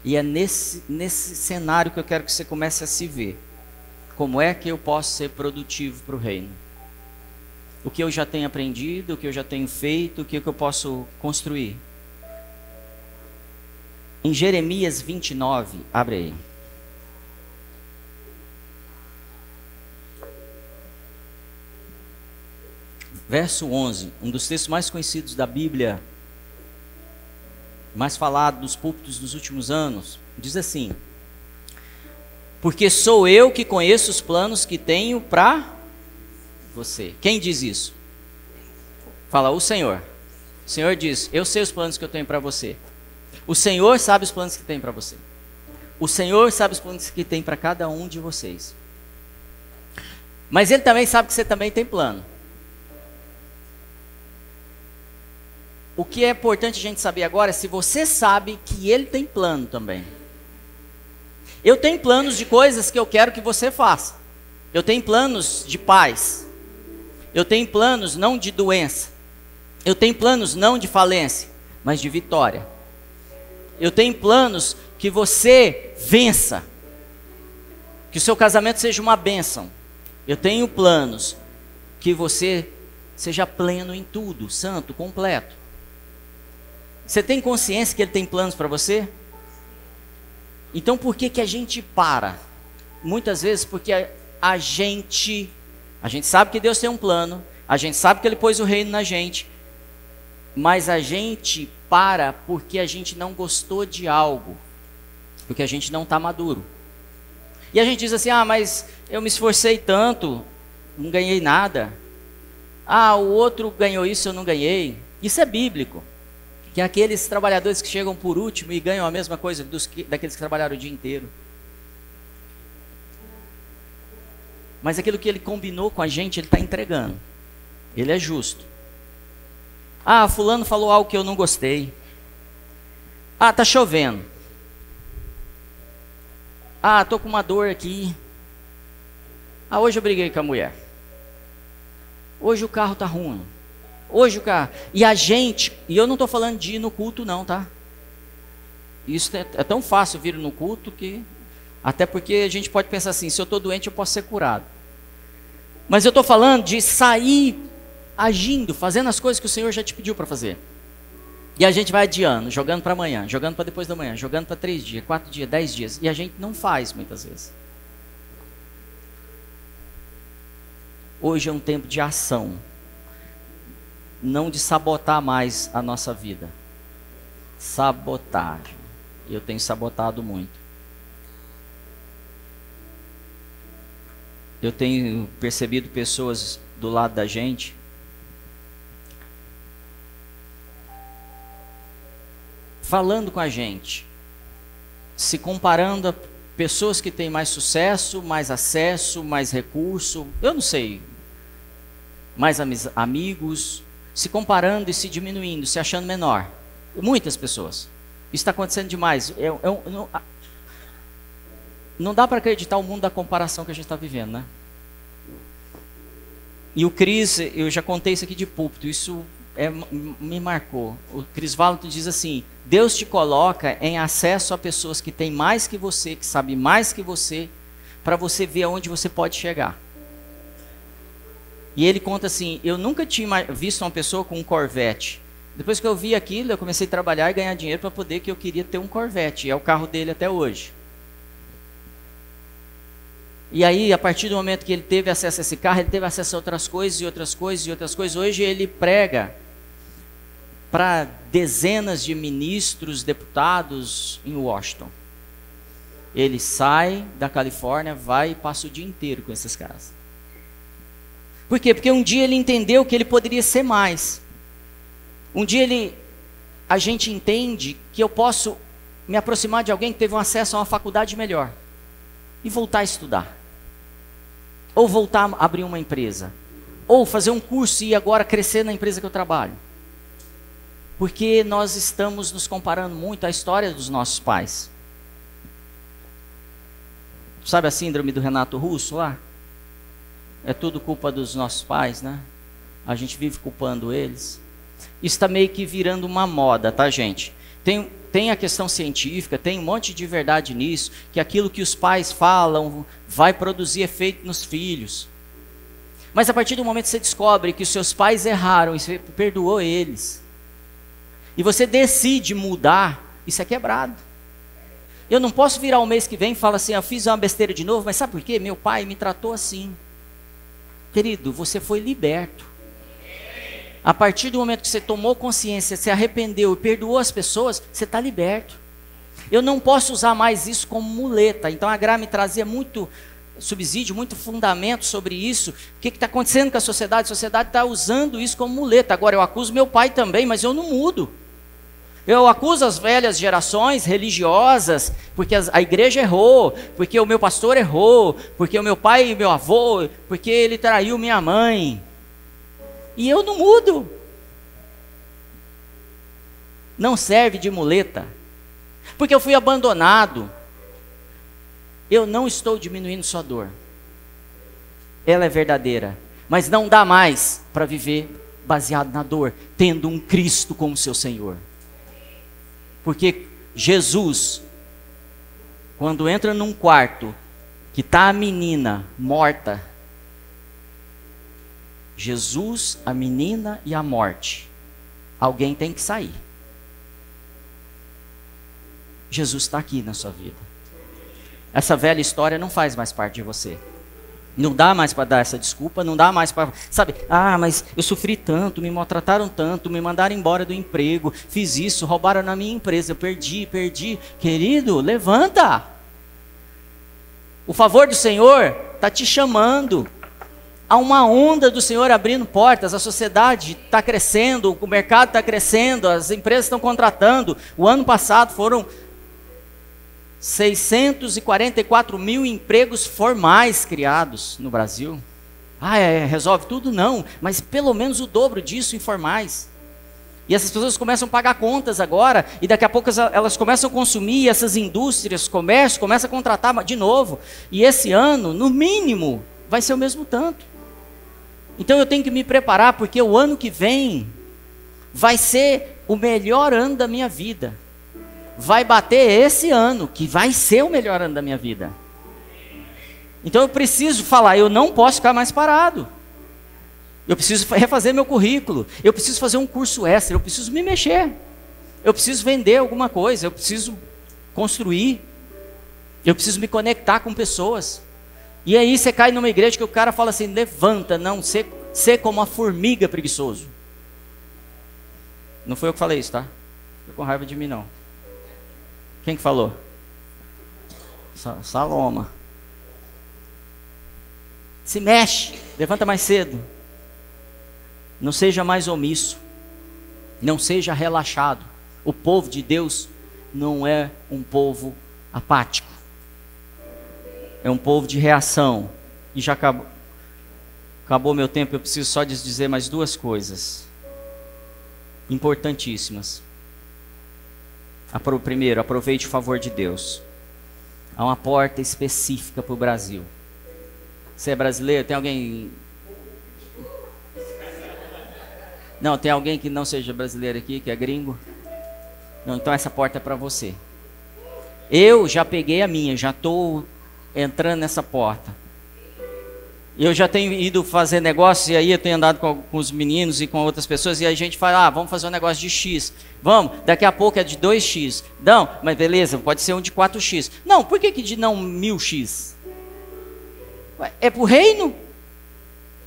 E é nesse, nesse cenário que eu quero que você comece a se ver. Como é que eu posso ser produtivo para o reino? O que eu já tenho aprendido, o que eu já tenho feito, o que, eu posso construir? Em Jeremias 29, abre aí. Verso 11, um dos textos mais conhecidos da Bíblia, mais falado dos púlpitos dos últimos anos, diz assim: Porque sou eu que conheço os planos que tenho para você. Quem diz isso? Fala, o Senhor. O Senhor diz: Eu sei os planos que eu tenho para você. O Senhor sabe os planos que tem para você. O Senhor sabe os planos que tem para cada um de vocês. Mas Ele também sabe que você também tem plano. O que é importante a gente saber agora é se você sabe que ele tem plano também. Eu tenho planos de coisas que eu quero que você faça. Eu tenho planos de paz. Eu tenho planos não de doença. Eu tenho planos não de falência, mas de vitória. Eu tenho planos que você vença. Que o seu casamento seja uma bênção. Eu tenho planos que você seja pleno em tudo, santo, completo. Você tem consciência que Ele tem planos para você? Então por que, que a gente para? Muitas vezes porque a, a gente, a gente sabe que Deus tem um plano, a gente sabe que Ele pôs o reino na gente, mas a gente para porque a gente não gostou de algo, porque a gente não está maduro. E a gente diz assim: ah, mas eu me esforcei tanto, não ganhei nada. Ah, o outro ganhou isso, eu não ganhei. Isso é bíblico que aqueles trabalhadores que chegam por último e ganham a mesma coisa dos que, daqueles que trabalharam o dia inteiro. Mas aquilo que ele combinou com a gente, ele está entregando. Ele é justo. Ah, fulano falou algo que eu não gostei. Ah, tá chovendo. Ah, tô com uma dor aqui. Ah, hoje eu briguei com a mulher. Hoje o carro tá ruim. Hoje o carro. E a gente, e eu não estou falando de ir no culto, não, tá? Isso é, é, tão fácil vir no culto que. Até porque a gente pode pensar assim: se eu estou doente, eu posso ser curado. Mas eu estou falando de sair agindo, fazendo as coisas que o Senhor já te pediu para fazer. E a gente vai adiando, jogando para amanhã, jogando para depois da manhã, jogando para três dias, quatro dias, dez dias. E a gente não faz muitas vezes. Hoje é um tempo de ação, não de sabotar mais a nossa vida. Sabotagem. Eu tenho sabotado muito. Eu tenho percebido pessoas do lado da gente falando com a gente, se comparando a pessoas que têm mais sucesso, mais acesso, mais recurso, eu não sei, mais amigos, se comparando e se diminuindo, se achando menor. Muitas pessoas. Isso está acontecendo demais. É, é, não, não dá para acreditar o mundo da comparação que a gente está vivendo, né? E o Cris, eu já contei isso aqui de púlpito, isso é, me marcou. O Cris Valento diz assim: Deus te coloca em acesso a pessoas que têm mais que você, que sabem mais que você, para você ver aonde você pode chegar. E ele conta assim: Eu nunca tinha visto uma pessoa com um Corvette. Depois que eu vi aquilo, eu comecei a trabalhar e ganhar dinheiro para poder que eu queria ter um Corvette. E é o carro dele até hoje. E aí, a partir do momento que ele teve acesso a esse carro, ele teve acesso a outras coisas e outras coisas e outras coisas. Hoje ele prega para dezenas de ministros, deputados em Washington. Ele sai da Califórnia, vai e passa o dia inteiro com esses caras. Por quê? Porque um dia ele entendeu que ele poderia ser mais. Um dia ele, a gente entende que eu posso me aproximar de alguém que teve um acesso a uma faculdade melhor e voltar a estudar. Ou voltar a abrir uma empresa. Ou fazer um curso e agora crescer na empresa que eu trabalho. Porque nós estamos nos comparando muito à história dos nossos pais. Sabe a síndrome do Renato Russo lá? É tudo culpa dos nossos pais, né? A gente vive culpando eles. Isso está meio que virando uma moda, tá, gente? Tem, tem a questão científica, tem um monte de verdade nisso, que aquilo que os pais falam vai produzir efeito nos filhos. Mas a partir do momento que você descobre que os seus pais erraram e você perdoou eles, e você decide mudar, isso é quebrado. Eu não posso virar o mês que vem e falar assim, eu fiz uma besteira de novo, mas sabe por quê? Meu pai me tratou assim. Querido, você foi liberto. A partir do momento que você tomou consciência, se arrependeu e perdoou as pessoas, você está liberto. Eu não posso usar mais isso como muleta. Então a Gra me trazia muito subsídio, muito fundamento sobre isso. O que está acontecendo com a sociedade? A sociedade está usando isso como muleta. Agora eu acuso meu pai também, mas eu não mudo. Eu acuso as velhas gerações religiosas, porque a igreja errou, porque o meu pastor errou, porque o meu pai e meu avô, porque ele traiu minha mãe. E eu não mudo. Não serve de muleta. Porque eu fui abandonado. Eu não estou diminuindo sua dor. Ela é verdadeira. Mas não dá mais para viver baseado na dor, tendo um Cristo como seu Senhor. Porque Jesus, quando entra num quarto que está a menina morta, Jesus, a menina e a morte, alguém tem que sair. Jesus está aqui na sua vida. Essa velha história não faz mais parte de você. Não dá mais para dar essa desculpa, não dá mais para. Sabe, ah, mas eu sofri tanto, me maltrataram tanto, me mandaram embora do emprego, fiz isso, roubaram na minha empresa, eu perdi, perdi. Querido, levanta! O favor do Senhor está te chamando. Há uma onda do Senhor abrindo portas, a sociedade está crescendo, o mercado está crescendo, as empresas estão contratando. O ano passado foram 644 mil empregos formais criados no Brasil. Ah, é, resolve tudo? Não, mas pelo menos o dobro disso informais. E essas pessoas começam a pagar contas agora, e daqui a pouco elas começam a consumir, essas indústrias, comércio, começam a contratar de novo. E esse ano, no mínimo, vai ser o mesmo tanto. Então eu tenho que me preparar, porque o ano que vem vai ser o melhor ano da minha vida. Vai bater esse ano, que vai ser o melhor ano da minha vida. Então eu preciso falar, eu não posso ficar mais parado. Eu preciso refazer meu currículo. Eu preciso fazer um curso extra. Eu preciso me mexer. Eu preciso vender alguma coisa. Eu preciso construir. Eu preciso me conectar com pessoas. E aí você cai numa igreja que o cara fala assim: levanta, não, ser, ser como uma formiga preguiçoso. Não foi eu que falei isso, tá? Fica com raiva de mim, não. Quem que falou? Saloma. Se mexe, levanta mais cedo. Não seja mais omisso. Não seja relaxado. O povo de Deus não é um povo apático. É um povo de reação. E já acabou. Acabou meu tempo, eu preciso só dizer mais duas coisas importantíssimas. Primeiro, aproveite o favor de Deus. Há uma porta específica para o Brasil. Você é brasileiro? Tem alguém. Não, tem alguém que não seja brasileiro aqui, que é gringo? Não, então essa porta é para você. Eu já peguei a minha, já estou entrando nessa porta. Eu já tenho ido fazer negócio e aí eu tenho andado com, com, os meninos e com outras pessoas e a gente fala, ah, vamos fazer um negócio de X. Vamos, daqui a pouco é de 2X. Não, mas beleza, pode ser um de 4X. Não, por que, que de não 1000X? É para o reino?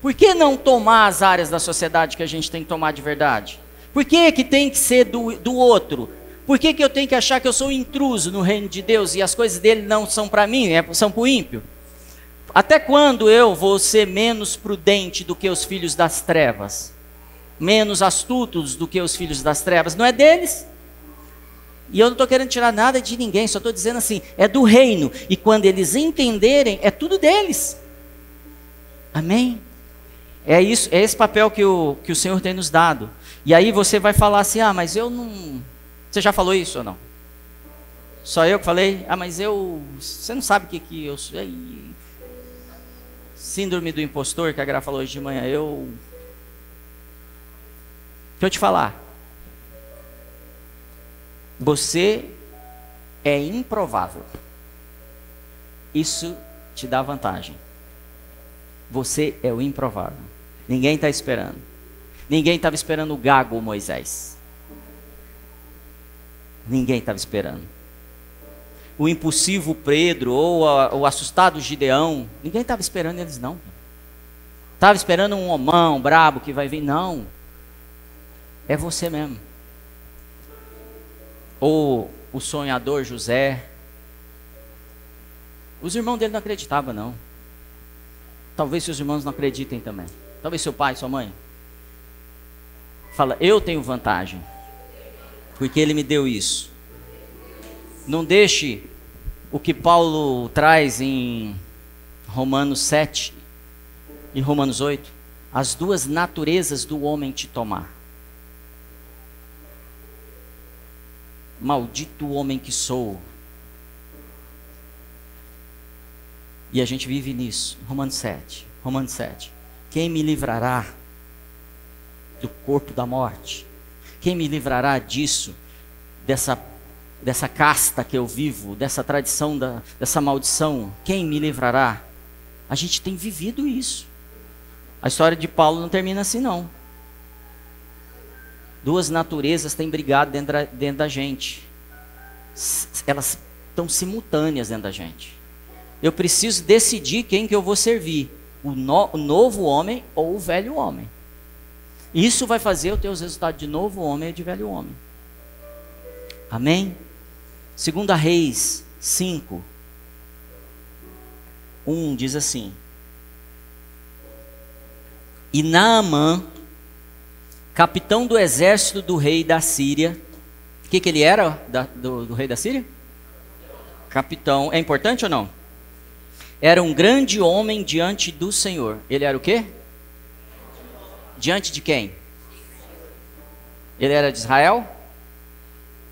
Por que não tomar as áreas da sociedade que a gente tem que tomar de verdade? Por que, que tem que ser do, do outro? Por que, que eu tenho que achar que eu sou intruso no reino de Deus e as coisas dele não são para mim, é, são para o ímpio? Até quando eu vou ser menos prudente do que os filhos das trevas? Menos astutos do que os filhos das trevas? Não é deles? E eu não estou querendo tirar nada de ninguém, só estou dizendo assim: é do reino. E quando eles entenderem, é tudo deles. Amém? É isso, é esse papel que o, que o Senhor tem nos dado. E aí você vai falar assim: ah, mas eu não. Você já falou isso ou não? Só eu que falei? Ah, mas eu. Você não sabe o que, que eu sou. Síndrome do impostor, que a Gra falou hoje de manhã. Eu. Deixa eu te falar. Você é improvável. Isso te dá vantagem. Você é o improvável. Ninguém está esperando. Ninguém estava esperando o gago Moisés. Ninguém estava esperando. O impulsivo Pedro ou a, o assustado Gideão. Ninguém estava esperando eles, não. Estava esperando um homão brabo que vai vir. Não. É você mesmo. Ou o sonhador José. Os irmãos dele não acreditavam, não. Talvez seus irmãos não acreditem também. Talvez seu pai, sua mãe. Fala, eu tenho vantagem. Porque ele me deu isso. Não deixe o que Paulo traz em Romanos 7 e Romanos 8, as duas naturezas do homem te tomar. Maldito homem que sou, E a gente vive nisso. Romanos 7. Romanos 7. Quem me livrará do corpo da morte? Quem me livrará disso? Dessa, dessa casta que eu vivo, dessa tradição, da, dessa maldição? Quem me livrará? A gente tem vivido isso. A história de Paulo não termina assim, não. Duas naturezas têm brigado dentro da, dentro da gente. Elas estão simultâneas dentro da gente. Eu preciso decidir quem que eu vou servir, o, no, o novo homem ou o velho homem. Isso vai fazer eu ter os resultados de novo homem e de velho homem. Amém? Segunda Reis 5, 1 diz assim. E Naamã, capitão do exército do rei da Síria, o que, que ele era da, do, do rei da Síria? Capitão, é importante ou não? era um grande homem diante do Senhor. Ele era o quê? Diante de quem? Ele era de Israel?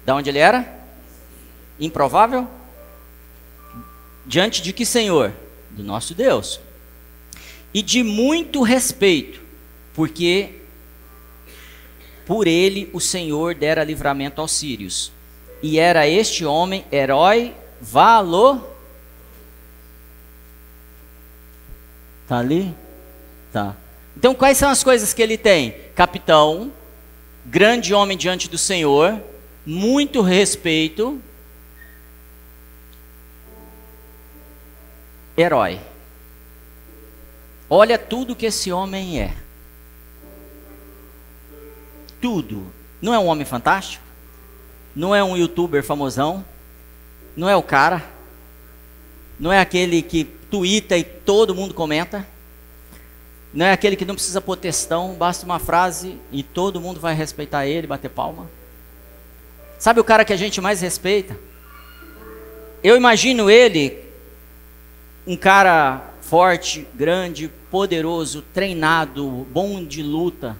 Da onde ele era? Improvável? Diante de que Senhor? Do nosso Deus. E de muito respeito, porque por ele o Senhor dera livramento aos sírios. E era este homem herói valor. Tá ali? Tá. Então quais são as coisas que ele tem? Capitão, grande homem diante do Senhor, muito respeito, herói. Olha tudo que esse homem é. Tudo. Não é um homem fantástico? Não é um youtuber famosão? Não é o cara? Não é aquele que tuita e todo mundo comenta? Não é aquele que não precisa pôr textão, basta uma frase e todo mundo vai respeitar ele, bater palma? Sabe o cara que a gente mais respeita? Eu imagino ele, um cara forte, grande, poderoso, treinado, bom de luta,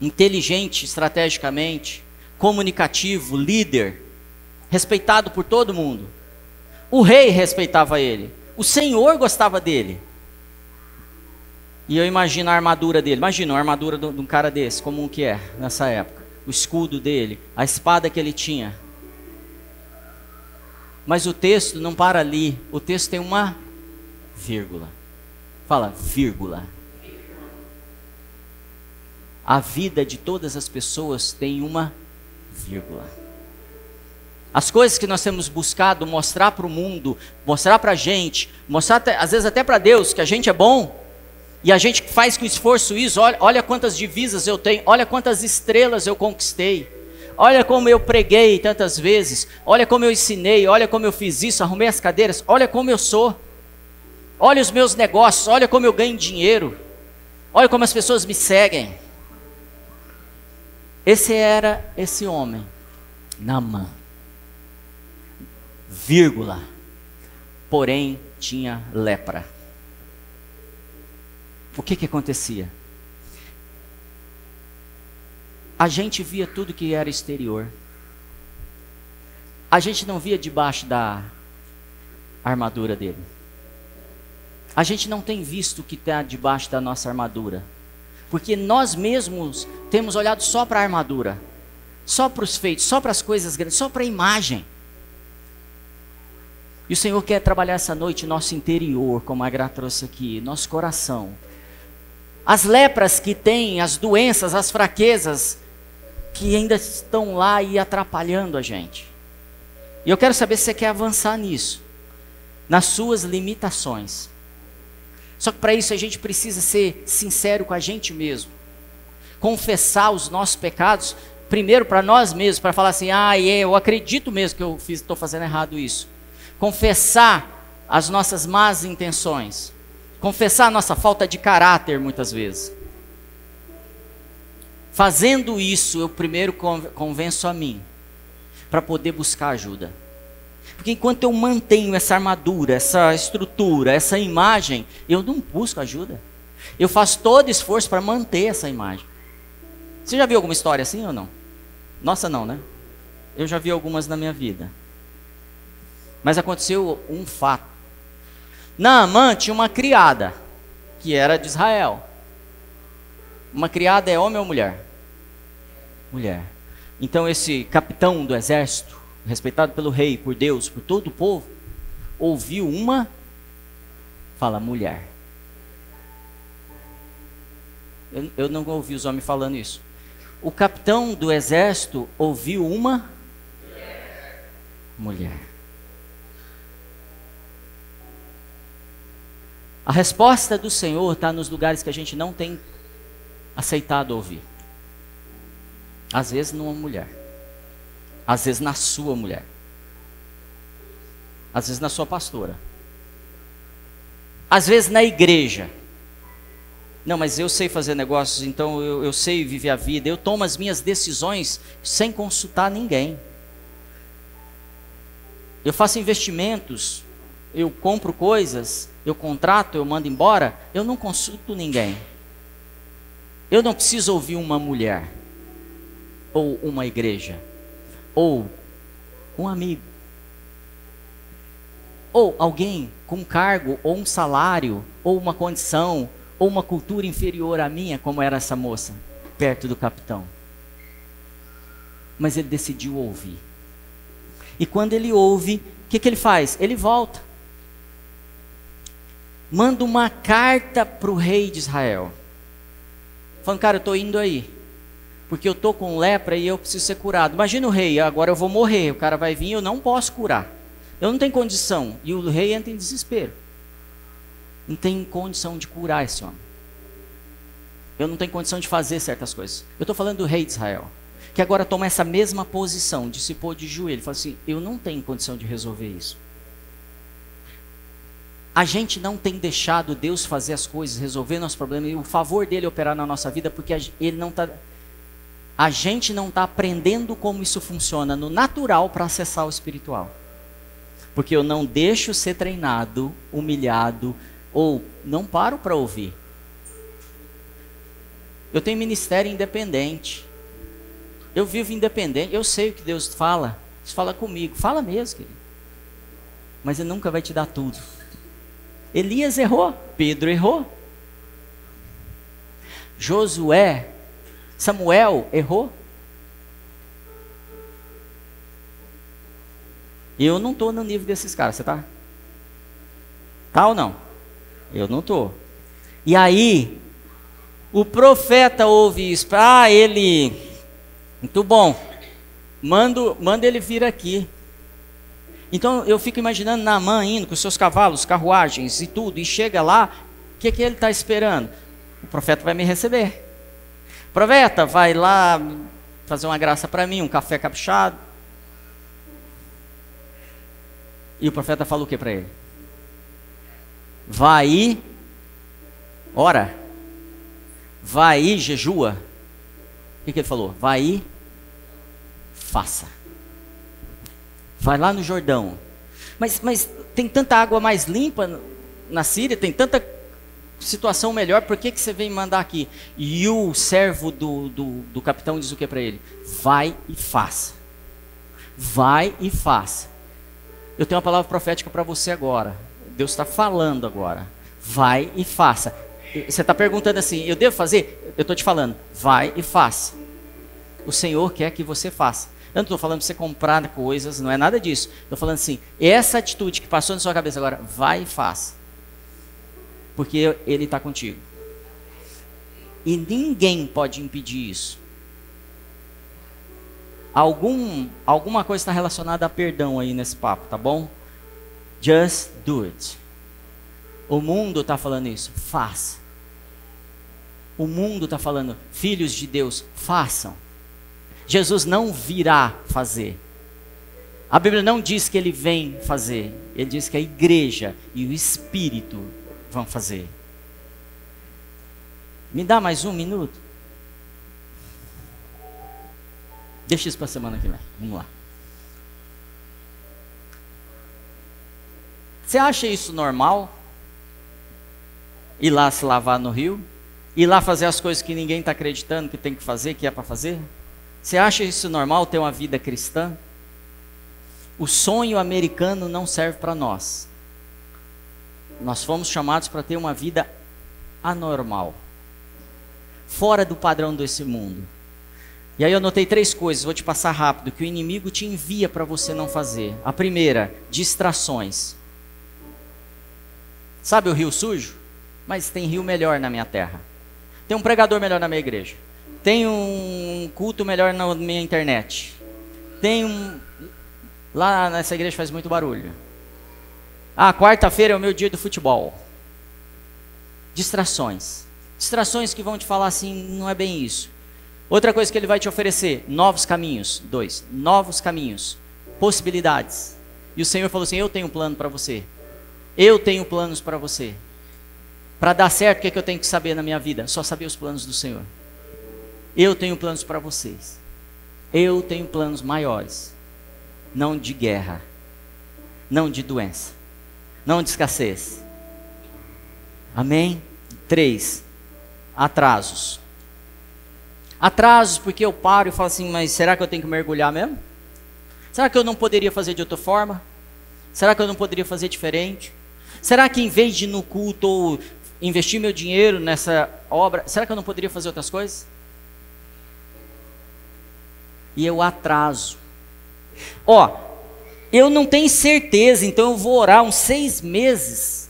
inteligente estrategicamente, comunicativo, líder, respeitado por todo mundo. O rei respeitava ele, o Senhor gostava dele. E eu imagino a armadura dele, imagina a armadura de um cara desse, como um que é nessa época o escudo dele, a espada que ele tinha. Mas o texto não para ali, o texto tem uma vírgula. Fala, vírgula. A vida de todas as pessoas tem uma vírgula. As coisas que nós temos buscado mostrar para o mundo, mostrar para a gente, mostrar até, às vezes até para Deus que a gente é bom, e a gente faz com esforço isso, olha, olha quantas divisas eu tenho, olha quantas estrelas eu conquistei. Olha como eu preguei tantas vezes, olha como eu ensinei, olha como eu fiz isso, arrumei as cadeiras, olha como eu sou. Olha os meus negócios, olha como eu ganho dinheiro. Olha como as pessoas me seguem. Esse era esse homem, Namã. Vírgula. Porém tinha lepra o que que acontecia? A gente via tudo que era exterior. A gente não via debaixo da armadura dele. A gente não tem visto o que está debaixo da nossa armadura. Porque nós mesmos temos olhado só para a armadura, só para os feitos, só para as coisas grandes, só para a imagem. E o Senhor quer trabalhar essa noite nosso interior, como a Gra trouxe aqui, nosso coração as lepras que têm, as doenças, as fraquezas que ainda estão lá e atrapalhando a gente. E eu quero saber se você quer avançar nisso, nas suas limitações. Só que para isso a gente precisa ser sincero com a gente mesmo, confessar os nossos pecados, primeiro para nós mesmos, para falar assim: ah, eu acredito mesmo que eu estou fazendo errado isso. Confessar as nossas más intenções confessar a nossa falta de caráter muitas vezes. Fazendo isso, eu primeiro convenço a mim para poder buscar ajuda. Porque enquanto eu mantenho essa armadura, essa estrutura, essa imagem, eu não busco ajuda. Eu faço todo esforço para manter essa imagem. Você já viu alguma história assim ou não? Nossa, não, né? Eu já vi algumas na minha vida. Mas aconteceu um fato Naamã tinha uma criada, que era de Israel. Uma criada é homem ou mulher? Mulher. Então esse capitão do exército, respeitado pelo rei, por Deus, por todo o povo, ouviu uma fala mulher. Eu, eu não ouvi os homens falando isso. O capitão do exército ouviu uma mulher. A resposta do Senhor está nos lugares que a gente não tem aceitado ouvir. Às vezes numa mulher. Às vezes na sua mulher. Às vezes na sua pastora. Às vezes na igreja. Não, mas eu sei fazer negócios, então eu, eu sei viver a vida. Eu tomo as minhas decisões sem consultar ninguém. Eu faço investimentos, eu compro coisas eu contrato, eu mando embora, eu não consulto ninguém. Eu não preciso ouvir uma mulher. ou uma igreja, ou um amigo, ou alguém com um cargo, ou um salário, ou uma condição, ou uma cultura inferior à minha, como era essa moça, perto do capitão. Mas ele decidiu ouvir. E quando ele ouve, o que, que ele faz? Ele volta. Manda uma carta para o rei de Israel. Falando, cara, eu estou indo aí. Porque eu estou com lepra e eu preciso ser curado. Imagina o rei, agora eu vou morrer. O cara vai vir eu não posso curar. Eu não tenho condição. E o rei entra em desespero. Não tem condição de curar esse homem. Eu não tenho condição de fazer certas coisas. Eu estou falando do rei de Israel que agora toma essa mesma posição de se pôr de joelho. Fala assim: eu não tenho condição de resolver isso. A gente não tem deixado Deus fazer as coisas, resolver nosso problema e o favor dele operar na nossa vida, porque ele não está. A gente não está aprendendo como isso funciona no natural para acessar o espiritual. Porque eu não deixo ser treinado, humilhado, ou não paro para ouvir. Eu tenho ministério independente. Eu vivo independente, eu sei o que Deus fala. Deus fala comigo, fala mesmo, querido. Mas Ele nunca vai te dar tudo. Elias errou, Pedro errou. Josué, Samuel errou. Eu não estou no nível desses caras, você tá? Tá ou não? Eu não estou. E aí, o profeta ouve isso. Ah, ele muito bom. Mando, manda ele vir aqui. Então eu fico imaginando Naamã indo com seus cavalos, carruagens e tudo, e chega lá, o que, que ele está esperando? O profeta vai me receber. Profeta, vai lá fazer uma graça para mim, um café caprichado. E o profeta fala o que para ele? Vai, ora, vai, jejua. O que, que ele falou? Vai, faça. Vai lá no Jordão. Mas, mas tem tanta água mais limpa na Síria, tem tanta situação melhor, por que, que você vem mandar aqui? E o servo do, do, do capitão diz o que para ele? Vai e faça. Vai e faça. Eu tenho uma palavra profética para você agora. Deus está falando agora. Vai e faça. Você está perguntando assim: eu devo fazer? Eu estou te falando. Vai e faça. O Senhor quer que você faça. Eu não estou falando para você comprar coisas, não é nada disso. Estou falando assim, essa atitude que passou na sua cabeça agora, vai e faça. Porque Ele está contigo. E ninguém pode impedir isso. Algum, alguma coisa está relacionada a perdão aí nesse papo, tá bom? Just do it. O mundo está falando isso. Faça. O mundo está falando, filhos de Deus, façam. Jesus não virá fazer. A Bíblia não diz que ele vem fazer, ele diz que a igreja e o Espírito vão fazer. Me dá mais um minuto? Deixa isso para a semana que vem. Vamos lá. Você acha isso normal? Ir lá se lavar no rio? Ir lá fazer as coisas que ninguém está acreditando que tem que fazer, que é para fazer? Você acha isso normal ter uma vida cristã? O sonho americano não serve para nós. Nós fomos chamados para ter uma vida anormal, fora do padrão desse mundo. E aí eu notei três coisas, vou te passar rápido, que o inimigo te envia para você não fazer. A primeira, distrações. Sabe o rio sujo? Mas tem rio melhor na minha terra. Tem um pregador melhor na minha igreja. Tem um culto melhor na minha internet. Tem um. Lá nessa igreja faz muito barulho. Ah, quarta-feira é o meu dia do futebol. Distrações. Distrações que vão te falar assim, não é bem isso. Outra coisa que ele vai te oferecer: novos caminhos. Dois, novos caminhos. Possibilidades. E o Senhor falou assim: Eu tenho um plano para você. Eu tenho planos para você. Para dar certo, o que, é que eu tenho que saber na minha vida? Só saber os planos do Senhor. Eu tenho planos para vocês. Eu tenho planos maiores. Não de guerra. Não de doença. Não de escassez. Amém? Três. Atrasos. Atrasos porque eu paro e falo assim, mas será que eu tenho que mergulhar mesmo? Será que eu não poderia fazer de outra forma? Será que eu não poderia fazer diferente? Será que em vez de ir no culto ou investir meu dinheiro nessa obra, será que eu não poderia fazer outras coisas? E eu atraso. Ó, eu não tenho certeza, então eu vou orar uns seis meses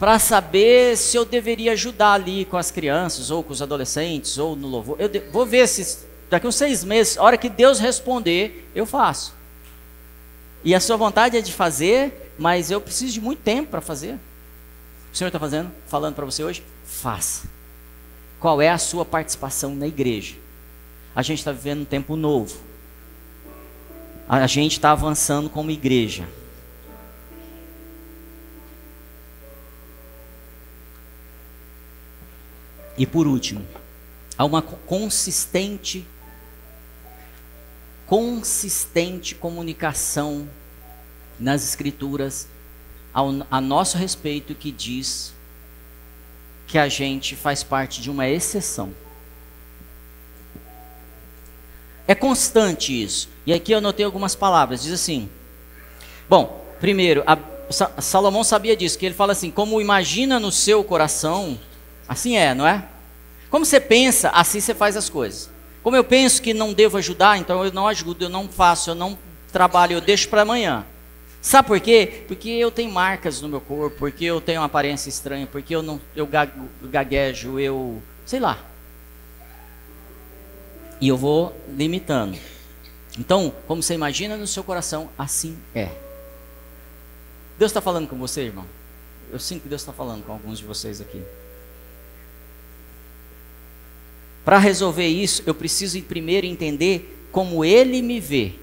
para saber se eu deveria ajudar ali com as crianças, ou com os adolescentes, ou no louvor. Eu vou ver se daqui uns seis meses, a hora que Deus responder, eu faço. E a sua vontade é de fazer, mas eu preciso de muito tempo para fazer. O Senhor está fazendo, falando para você hoje, faça. Qual é a sua participação na igreja? A gente está vivendo um tempo novo. A gente está avançando como igreja. E por último, há uma consistente consistente comunicação nas escrituras ao, a nosso respeito que diz que a gente faz parte de uma exceção. É constante isso. E aqui eu anotei algumas palavras. Diz assim: Bom, primeiro, a, Salomão sabia disso, que ele fala assim: como imagina no seu coração, assim é, não é? Como você pensa, assim você faz as coisas. Como eu penso que não devo ajudar, então eu não ajudo, eu não faço, eu não trabalho, eu deixo para amanhã. Sabe por quê? Porque eu tenho marcas no meu corpo, porque eu tenho uma aparência estranha, porque eu não eu gaguejo, eu sei lá. E eu vou limitando. Então, como você imagina no seu coração, assim é. Deus está falando com você, irmão? Eu sinto que Deus está falando com alguns de vocês aqui. Para resolver isso, eu preciso primeiro entender como Ele me vê.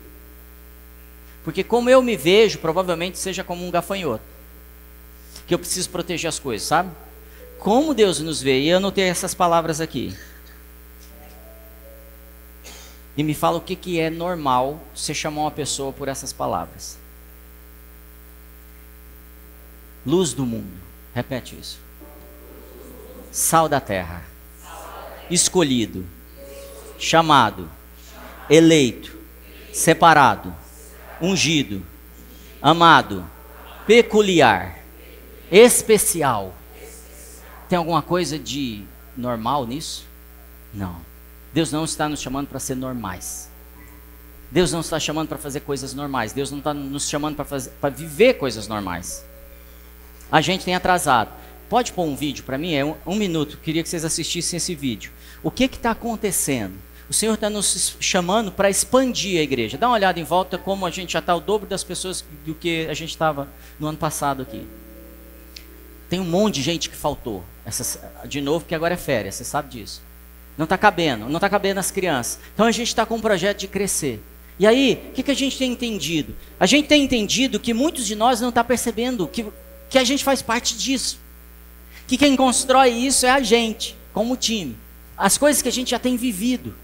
Porque como eu me vejo, provavelmente seja como um gafanhoto. Que eu preciso proteger as coisas, sabe? Como Deus nos vê. E eu anotei essas palavras aqui e me fala o que, que é normal você chamar uma pessoa por essas palavras. Luz do mundo. Repete isso. Sal da terra. Escolhido. Chamado. Eleito. Separado. Ungido. Amado. Peculiar. Especial. Tem alguma coisa de normal nisso? Não. Deus não está nos chamando para ser normais. Deus não está chamando para fazer coisas normais. Deus não está nos chamando para viver coisas normais. A gente tem atrasado. Pode pôr um vídeo para mim? É um, um, minuto. Queria que vocês assistissem esse vídeo. O que está acontecendo? O Senhor está nos chamando para expandir a igreja. Dá uma olhada em volta como a gente já está o dobro das pessoas do que a gente estava no ano passado aqui. Tem um monte de gente que faltou. De novo, que agora é férias. Você sabe disso. Não está cabendo, não está cabendo as crianças. Então a gente está com um projeto de crescer. E aí, o que, que a gente tem entendido? A gente tem entendido que muitos de nós não estão tá percebendo que, que a gente faz parte disso. Que quem constrói isso é a gente, como time. As coisas que a gente já tem vivido.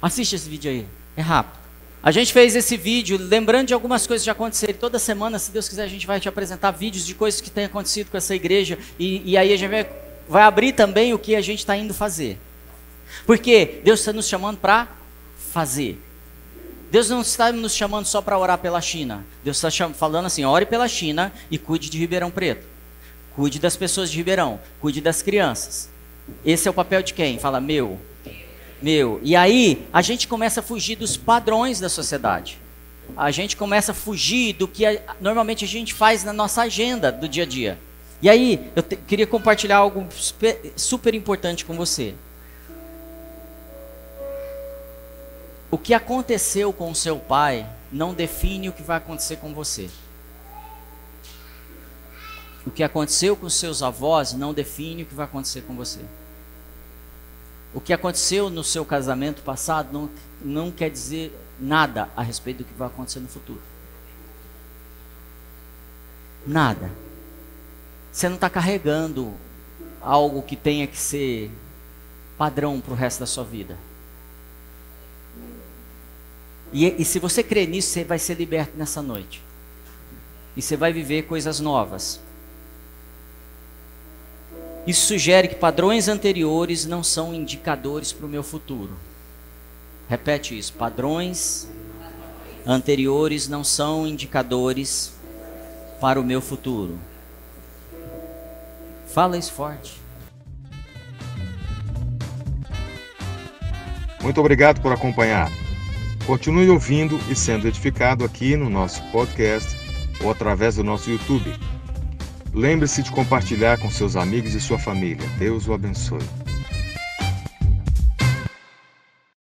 Assiste esse vídeo aí, é rápido. A gente fez esse vídeo lembrando de algumas coisas que já aconteceram. Toda semana, se Deus quiser, a gente vai te apresentar vídeos de coisas que têm acontecido com essa igreja. E, e aí a gente vai, vai abrir também o que a gente está indo fazer. Porque Deus está nos chamando para fazer. Deus não está nos chamando só para orar pela China. Deus está falando assim: ore pela China e cuide de Ribeirão Preto. Cuide das pessoas de Ribeirão. Cuide das crianças. Esse é o papel de quem? Fala, meu. Meu. E aí, a gente começa a fugir dos padrões da sociedade. A gente começa a fugir do que a, normalmente a gente faz na nossa agenda do dia a dia. E aí, eu te, queria compartilhar algo super importante com você. O que aconteceu com seu pai não define o que vai acontecer com você. O que aconteceu com seus avós não define o que vai acontecer com você. O que aconteceu no seu casamento passado não, não quer dizer nada a respeito do que vai acontecer no futuro. Nada. Você não está carregando algo que tenha que ser padrão para o resto da sua vida. E, e se você crer nisso, você vai ser liberto nessa noite. E você vai viver coisas novas. Isso sugere que padrões anteriores não são indicadores para o meu futuro. Repete isso. Padrões anteriores não são indicadores para o meu futuro. Fala isso forte. Muito obrigado por acompanhar. Continue ouvindo e sendo edificado aqui no nosso podcast ou através do nosso YouTube. Lembre-se de compartilhar com seus amigos e sua família. Deus o abençoe.